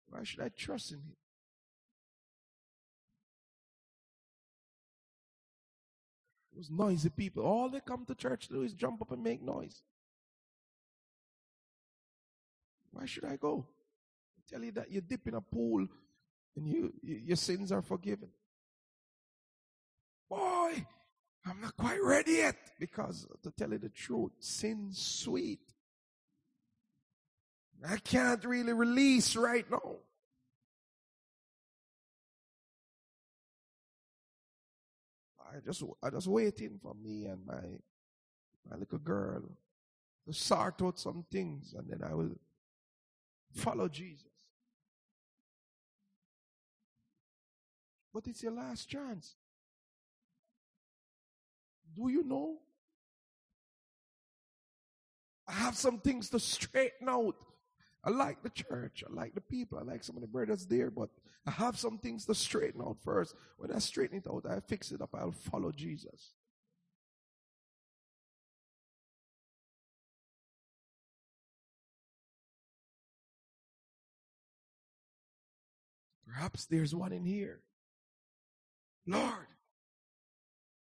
Speaker 1: Why should I trust in him? Those noisy people, all they come to church to do is jump up and make noise. Why should I go? I tell you that you dip in a pool and you, your sins are forgiven. Boy, I'm not quite ready yet because to tell you the truth, sin's sweet. I can't really release right now. I just I just waiting for me and my my little girl to sort out some things and then I will follow Jesus. But it's your last chance. Do you know? I have some things to straighten out. I like the church. I like the people. I like some of the brothers there, but I have some things to straighten out first. When I straighten it out, I fix it up. I'll follow Jesus. Perhaps there's one in here. Lord,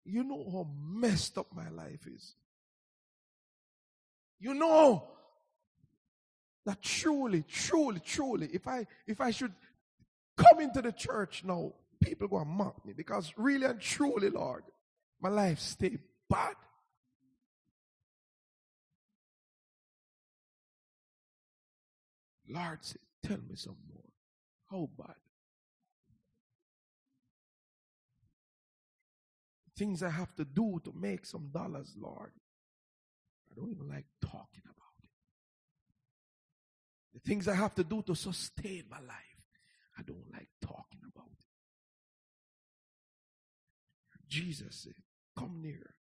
Speaker 1: you know how messed up my life is. You know that truly, truly, truly, if I if I should come into the church now, people go and mock me because really and truly, Lord, my life stay bad. Lord said, tell me some more. How bad? Things I have to do to make some dollars, Lord. I don't even like talking about it. The things I have to do to sustain my life, I don't like talking about it. Jesus said, Come near.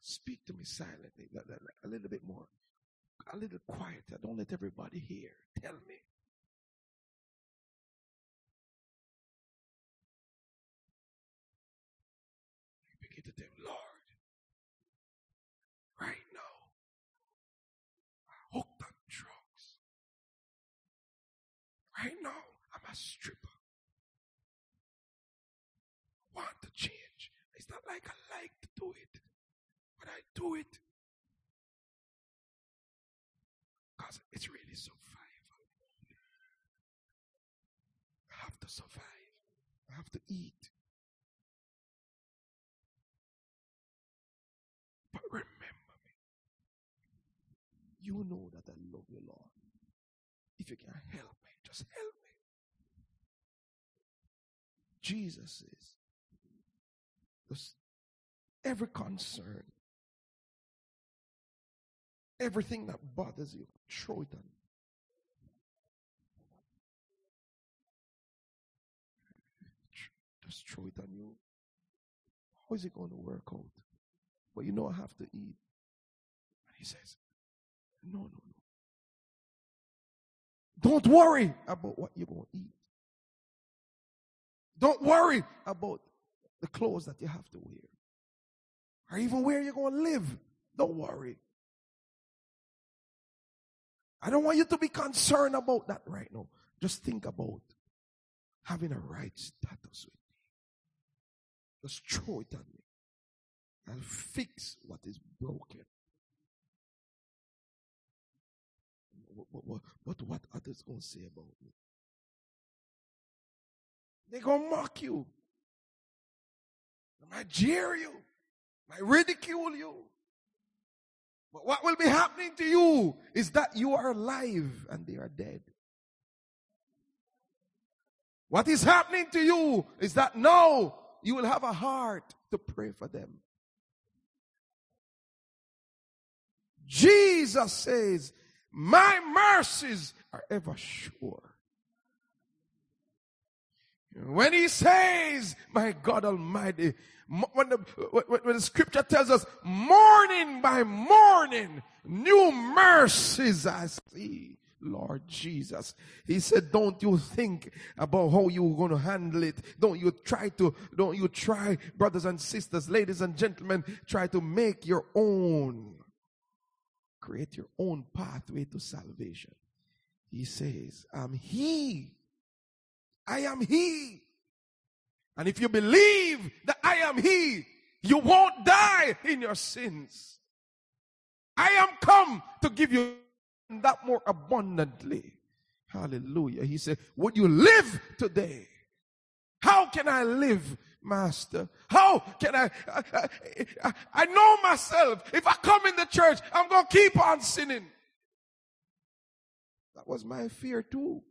Speaker 1: Speak to me silently, a little bit more, a little quieter. Don't let everybody hear. Tell me. begin to tell Lord, right now, I'm hooked on drugs. Right know I'm a stripper. I want to change. It's not like I like to do it, but I do it because it's really survival. I have to survive. I have to eat. But remember me. You know that I love you, Lord. If you can just help me. Jesus is every concern, everything that bothers you, throw it on. Just throw it on you. How is it going to work out? But you know I have to eat. And he says, no, no, no. Don't worry about what you're going to eat. Don't worry about the clothes that you have to wear. Or even where you're going to live. Don't worry. I don't want you to be concerned about that right now. Just think about having a right status with me. Just throw it at me. and fix what is broken. What, what, what, what others going to say about me? They're going to mock you. They might jeer you. Might ridicule you. But what will be happening to you is that you are alive and they are dead. What is happening to you is that now you will have a heart to pray for them. Jesus says, my mercies are ever sure. When he says, my God Almighty, when the, when the scripture tells us, morning by morning, new mercies I see. Lord Jesus. He said, don't you think about how you're going to handle it. Don't you try to, don't you try, brothers and sisters, ladies and gentlemen, try to make your own create your own pathway to salvation. He says, I'm He. I am He. And if you believe that I am He, you won't die in your sins. I am come to give you that more abundantly. Hallelujah. He said, Would you live today? How can I live master. How can I, I, I, I know myself. If I come in the church, I'm going to keep on sinning. That was my fear too.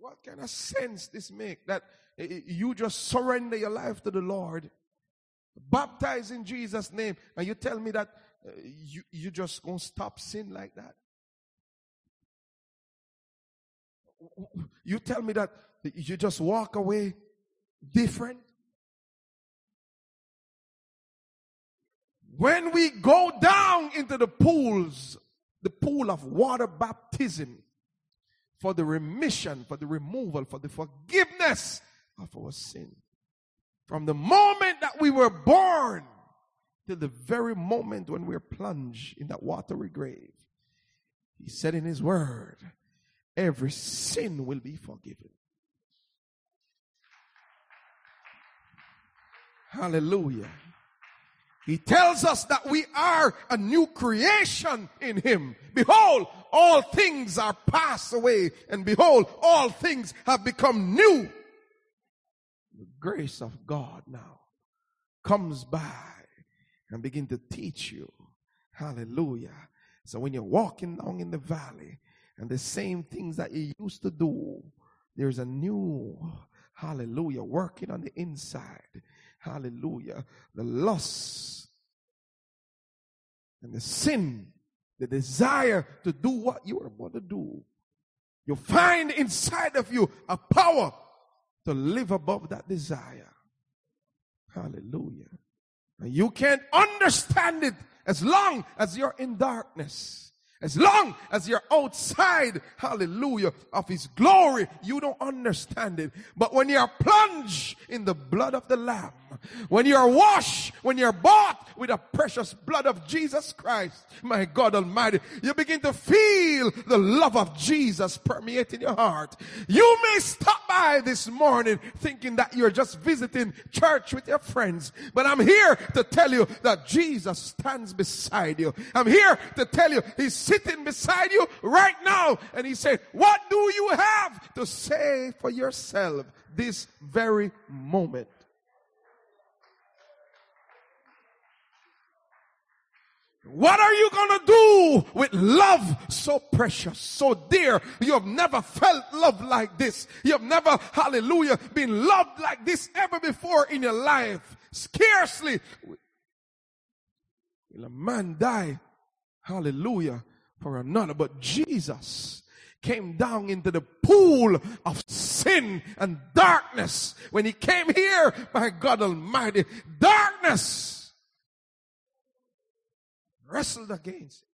Speaker 1: What kind of sense this make that you just surrender your life to the Lord, baptize in Jesus' name, and you tell me that uh, you you just gonna stop sin like that? You tell me that you just walk away different. When we go down into the pools, the pool of water baptism for the remission, for the removal, for the forgiveness of our sin. From the moment that we were born till the very moment when we are plunged in that watery grave, he said in his word, every sin will be forgiven. Hallelujah. He tells us that we are a new creation in Him. Behold, all things are passed away, and behold, all things have become new. The grace of God now comes by and begin to teach you. Hallelujah. So when you're walking along in the valley and the same things that you used to do, there's a new, hallelujah, working on the inside Hallelujah. The lust and the sin, the desire to do what you are about to do, you find inside of you a power to live above that desire. Hallelujah. And you can't understand it as long as you're in darkness. As long as you're outside, hallelujah, of His glory, you don't understand it. But when you're plunged in the blood of the Lamb, when you're washed, when you're bought with the precious blood of Jesus Christ, my God Almighty, you begin to feel the love of Jesus permeating your heart. You may stop by this morning thinking that you're just visiting church with your friends, but I'm here to tell you that Jesus stands beside you. I'm here to tell you He's sitting beside you right now and He said, what do you have to say for yourself this very moment? What are you going to do with love so precious, so dear? You have never felt love like this. You have never, hallelujah, been loved like this ever before in your life. Scarcely will a man die, hallelujah, for another. But Jesus came down into the pool of sin and darkness. When he came here, my God Almighty, darkness wrestled against.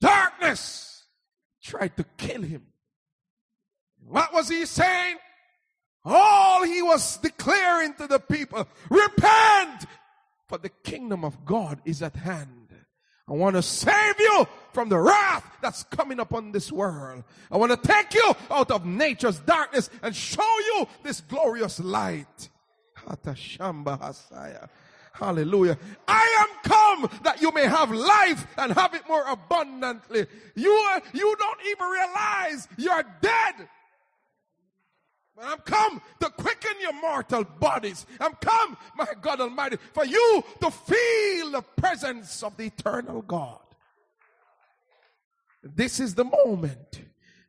Speaker 1: Darkness tried to kill him. What was he saying? All he was declaring to the people, repent, for the kingdom of God is at hand. I want to save you from the wrath that's coming upon this world. I want to take you out of nature's darkness and show you this glorious light. Hallelujah. I am come that you may have life and have it more abundantly. You, are, you don't even realize you're dead. But I'm come to quicken your mortal bodies. I'm come, my God Almighty, for you to feel the presence of the eternal God. This is the moment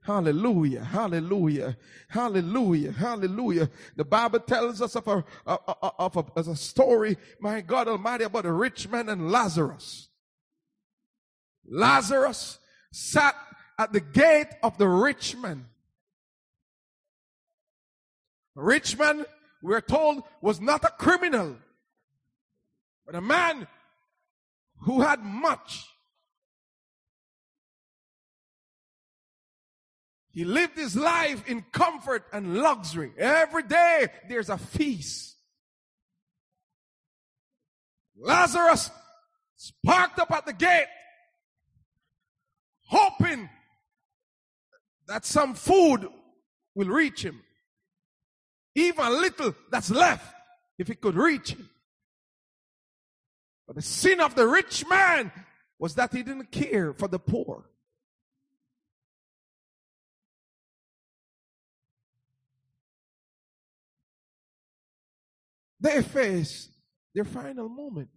Speaker 1: Hallelujah, hallelujah, hallelujah, hallelujah. The Bible tells us of a, of a, of a story, my God Almighty, about a rich man and Lazarus. Lazarus sat at the gate of the rich man. rich man, we're told, was not a criminal, but a man who had much. He lived his life in comfort and luxury. Every day there's a feast. Lazarus sparked up at the gate, hoping that some food will reach him. Even little that's left, if it could reach him. But the sin of the rich man was that he didn't care for the poor. They faced their final moment.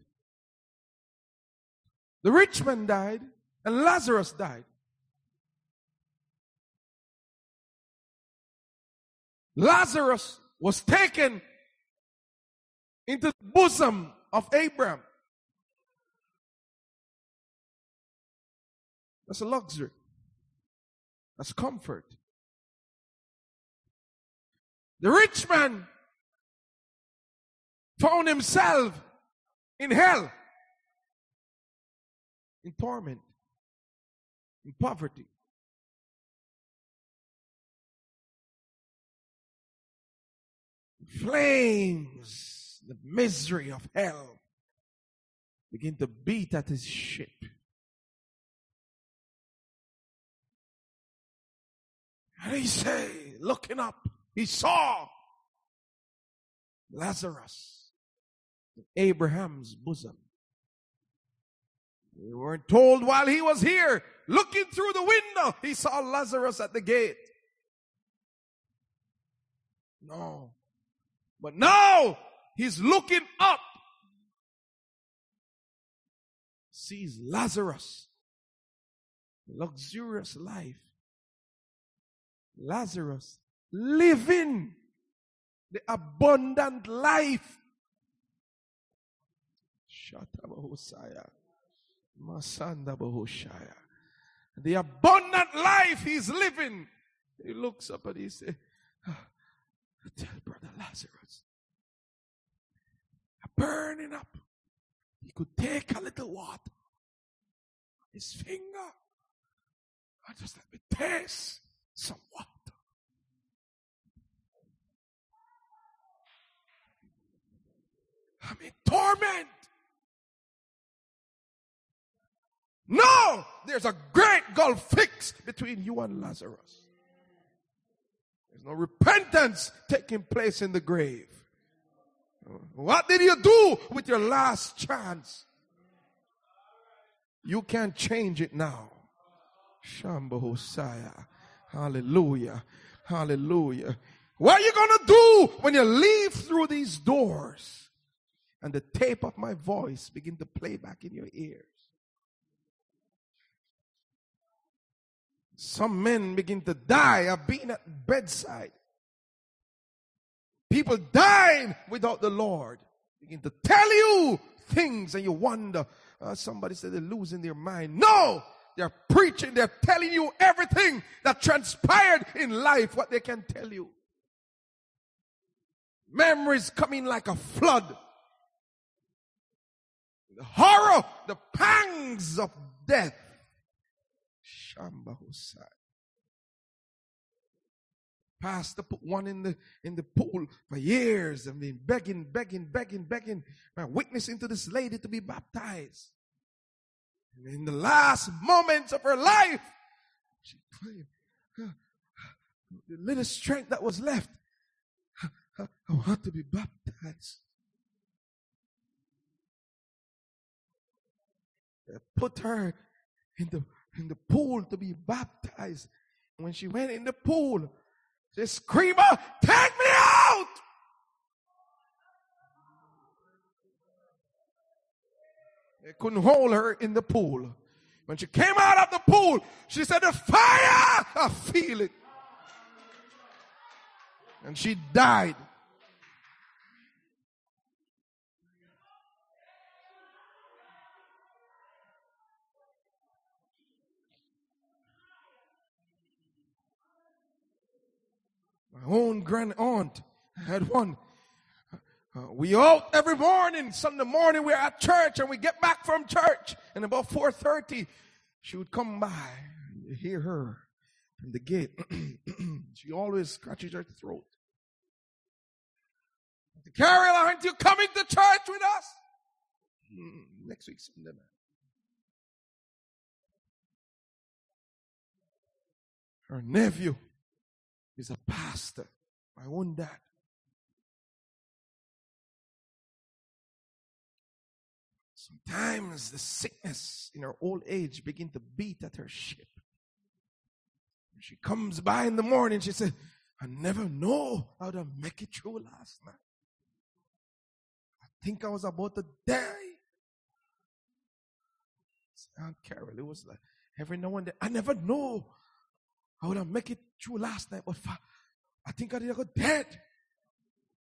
Speaker 1: The rich man died and Lazarus died. Lazarus was taken into the bosom of Abraham. That's a luxury. That's comfort. The rich man found himself in hell, in torment, in poverty. Flames, the misery of hell begin to beat at his ship. And he say, looking up, he saw Lazarus Abraham's bosom. We weren't told while he was here, looking through the window, he saw Lazarus at the gate. No. But now he's looking up, sees Lazarus, luxurious life. Lazarus living the abundant life. The abundant life he's living. He looks up and he says, oh, ah, Tell Brother Lazarus, I'm burning up. He could take a little water, his finger, and just let me taste some water. I'm in torment. No, there's a great gulf fixed between you and Lazarus. There's no repentance taking place in the grave. What did you do with your last chance? You can't change it now. Shamba Hosea. Hallelujah. Hallelujah. What are you going to do when you leave through these doors and the tape of my voice begin to play back in your ears? Some men begin to die. I've been at bedside. People dying without the Lord. Begin to tell you things and you wonder. Uh, somebody said they're losing their mind. No! They're preaching, they're telling you everything that transpired in life, what they can tell you. Memories coming like a flood. The horror, the pangs of death. Pastor put one in the in the pool for years. I mean, begging, begging, begging, begging, witnessing to this lady to be baptized. And in the last moments of her life, she claimed the little strength that was left. I want to be baptized. They put her in the in the pool to be baptized. When she went in the pool, she screamer, take me out! They couldn't hold her in the pool. When she came out of the pool, she said, the fire, I feel it. And she died. Own grand aunt had one. Uh, we out every morning, Sunday morning, we're at church and we get back from church. And about 4.30, she would come by. You hear her from the gate. she always scratches her throat. Carol, aren't you coming to church with us? Mm, next week, Sunday, man. Her nephew is a pastor, my own dad. Sometimes the sickness in her old age begin to beat at her ship. She comes by in the morning, she said, I never know how to make it through last night. I think I was about to die. Aunt Carol, it was like every now and then, I never know I would have make it through last night, but fa- I think I did go dead.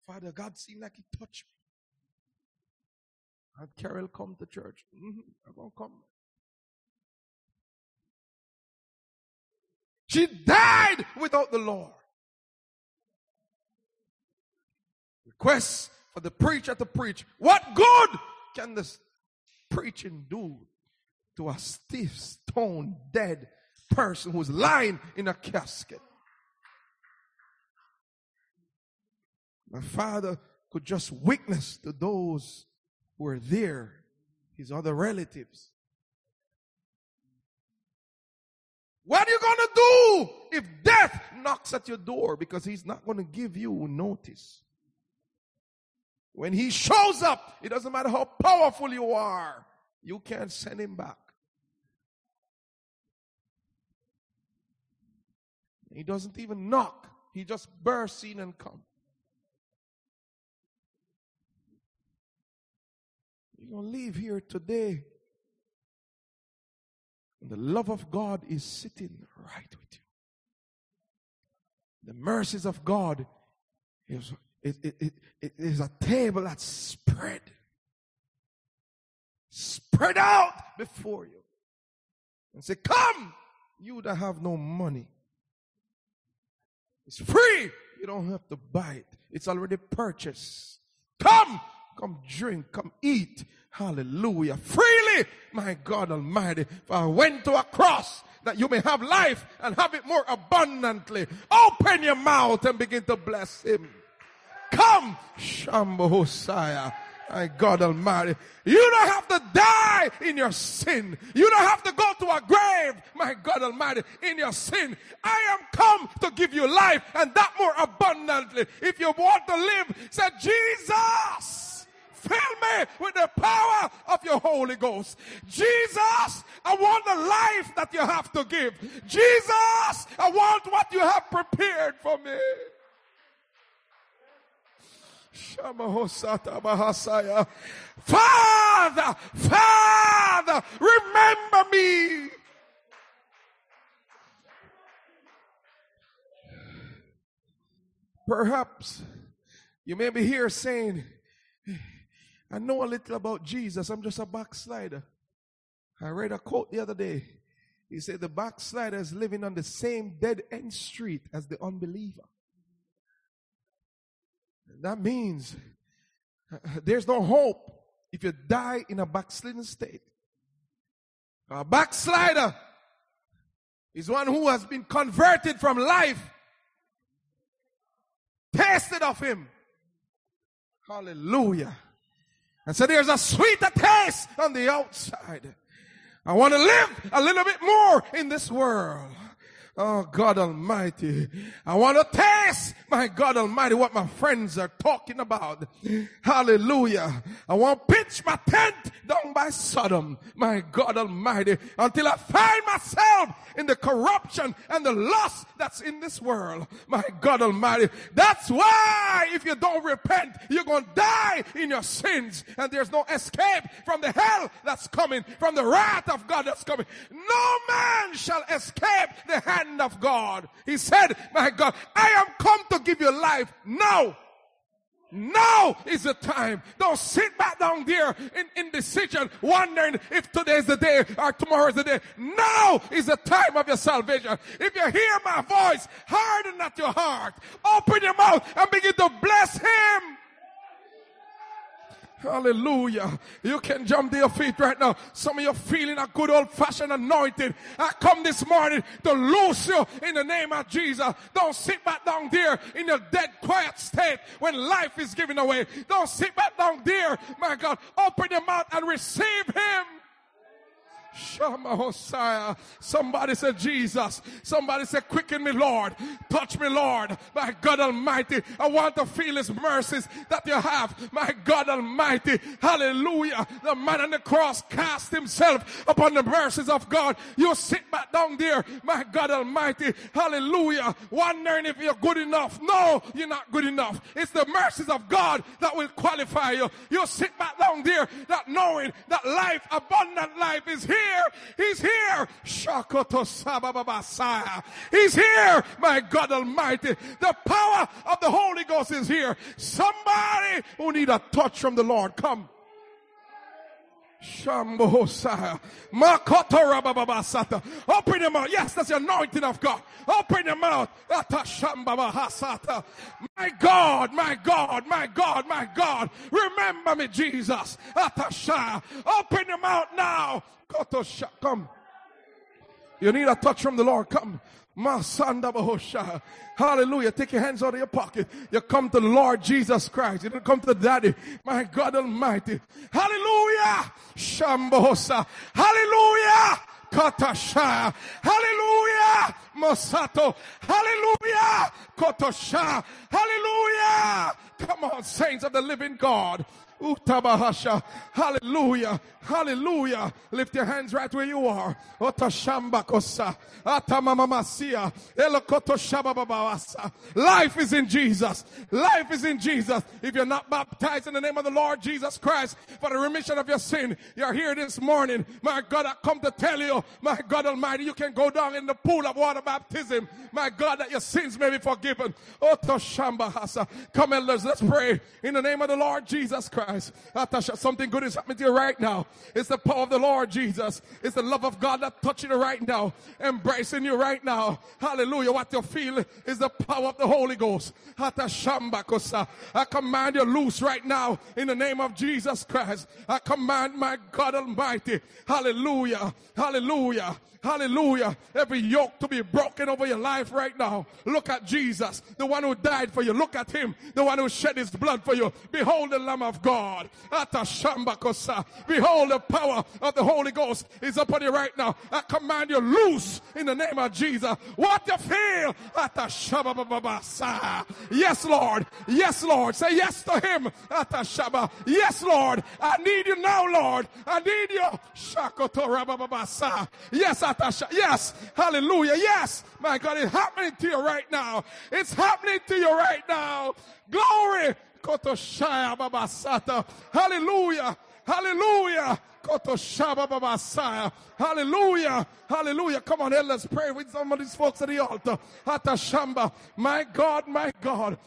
Speaker 1: Father, God seemed like He touched me. And Carol come to church. Mm-hmm, I'm gonna come. She died without the Lord. Request for the preacher to preach. What good can this preaching do to a stiff, stone, dead person who's lying in a casket. My father could just witness to those who were there, his other relatives. What are you going to do if death knocks at your door? Because he's not going to give you notice. When he shows up, it doesn't matter how powerful you are, you can't send him back. He doesn't even knock. He just bursts in and come. You're going to leave here today. And the love of God is sitting right with you. The mercies of God is, a table that's spread. spread out before you and say, Come, you that have no money. It's free. You don't have to buy it. It's already purchased. Come, come drink, come eat. Hallelujah. Freely, my God Almighty. For I went to a cross that you may have life and have it more abundantly. Open your mouth and begin to bless him. Come, Shambo Hosea. My God Almighty. You don't have to die in your sin. You don't have to go to a grave, my God Almighty, in your sin. I am come to give you life and that more abundantly. If you want to live, say, Jesus, fill me with the power of your Holy Ghost. Jesus, I want the life that you have to give. Jesus, I want what you have prepared for me. Father, Father, remember me. Perhaps you may be here saying, I know a little about Jesus. I'm just a backslider. I read a quote the other day. He said, The backslider is living on the same dead end street as the unbeliever. That means there's no hope if you die in a backslidden state. A backslider is one who has been converted from life, tasted of him. Hallelujah. And so there's a sweeter taste on the outside. I want to live a little bit more in this world. Oh God Almighty. I want to taste, my God Almighty, what my friends are talking about. Hallelujah. I want to pitch my tent down by Sodom, my God Almighty, until I find myself in the corruption and the lust that's in this world. My God Almighty. That's why if you don't repent, you're going to die in your sins and there's no escape from the hell that's coming, from the wrath of God that's coming. No man shall escape the hand hand of God. He said, my God, I am come to give you life now. Now is the time. Don't sit back down there in indecision, wondering if today is the day or tomorrow is the day. Now is the time of your salvation. If you hear my voice, harden not your heart. Open your mouth and begin to bless Him. Hallelujah. You can jump to your feet right now. Some of you feeling a good old fashioned anointing. I come this morning to loose you in the name of Jesus. Don't sit back down there in your dead quiet state when life is giving away. Don't sit back down there, my God. Open your mouth and receive Him. Shama Hosea. Somebody said, Jesus. Somebody said, quicken me, Lord. Touch me, Lord. My God Almighty. I want to feel His mercies that you have. My God Almighty. Hallelujah. The man on the cross cast himself upon the mercies of God. You sit back down there. My God Almighty. Hallelujah. Wondering if you're good enough. No, you're not good enough. It's the mercies of God that will qualify you. You sit back down there that knowing that life, abundant life is here here. He's here. He's here. My God Almighty. The power of the Holy Ghost is here. Somebody who need a touch from the Lord. Come. Shambohosaya. Makotorababasata. Open your mouth. Yes, that's the anointing of God. Open your mouth. My God, my God, my God, my God. Remember me, Jesus. Atasha. Open your mouth now. Come. You need a touch from the Lord. Come. Hallelujah. Take your hands out of your pocket. You come to Lord Jesus Christ. You don't come to daddy. My God Almighty. Hallelujah. Shambosa. Hallelujah. Katasha. Hallelujah. Mosato. Hallelujah. Kotosha. Hallelujah. Come on, saints of the living God. Utabahasha. Hallelujah. Hallelujah. Lift your hands right where you are. Otashambakosa. Atamamamasia. Elokotoshabababasa. Life is in Jesus. Life is in Jesus. If you're not baptized in the name of the Lord Jesus Christ for the remission of your sin, you're here this morning. My God, I come to tell you, my God Almighty, you can go down in the pool of water baptism. My God, that your sins may be forgiven. Toshamba Hasa. Come, elders, let's pray in the name of the Lord Jesus Christ. Something good is happening to you right now. It's the power of the Lord Jesus. It's the love of God that touching you right now, embracing you right now. Hallelujah. What you feel is the power of the Holy Ghost. I command you loose right now in the name of Jesus Christ. I command my God Almighty. Hallelujah. Hallelujah. Hallelujah. Every yoke to be broken over your life right now. Look at Jesus, the one who died for you. Look at him, the one who shed his blood for you. Behold the Lamb of God. Behold the power of the Holy Ghost is upon you right now. I command you loose in the name of Jesus. What you feel? Yes, Lord. Yes, Lord. Say yes to him. Yes, Lord. I need you now, Lord. I need you. Yes, atasha Yes. Hallelujah. Yes. My God, it's happening to you right now. It's happening to you right now. Glory. Hallelujah. Hallelujah. Hallelujah. Hallelujah. Come on, here, let's pray with some of these folks at the altar. Hata Shamba. My God, my God.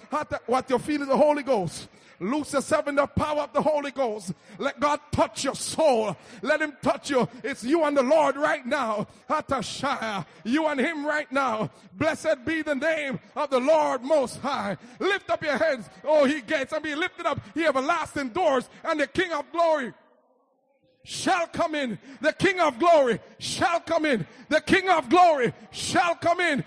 Speaker 1: What you feel is the Holy Ghost. Loose yourself in the power of the Holy Ghost. Let God touch your soul. Let Him touch you. It's you and the Lord right now. Hatashaya. You and Him right now. Blessed be the name of the Lord Most High. Lift up your heads, oh, He gates, and be lifted up, He everlasting doors, and the King of glory shall come in. The King of glory shall come in. The King of glory shall come in.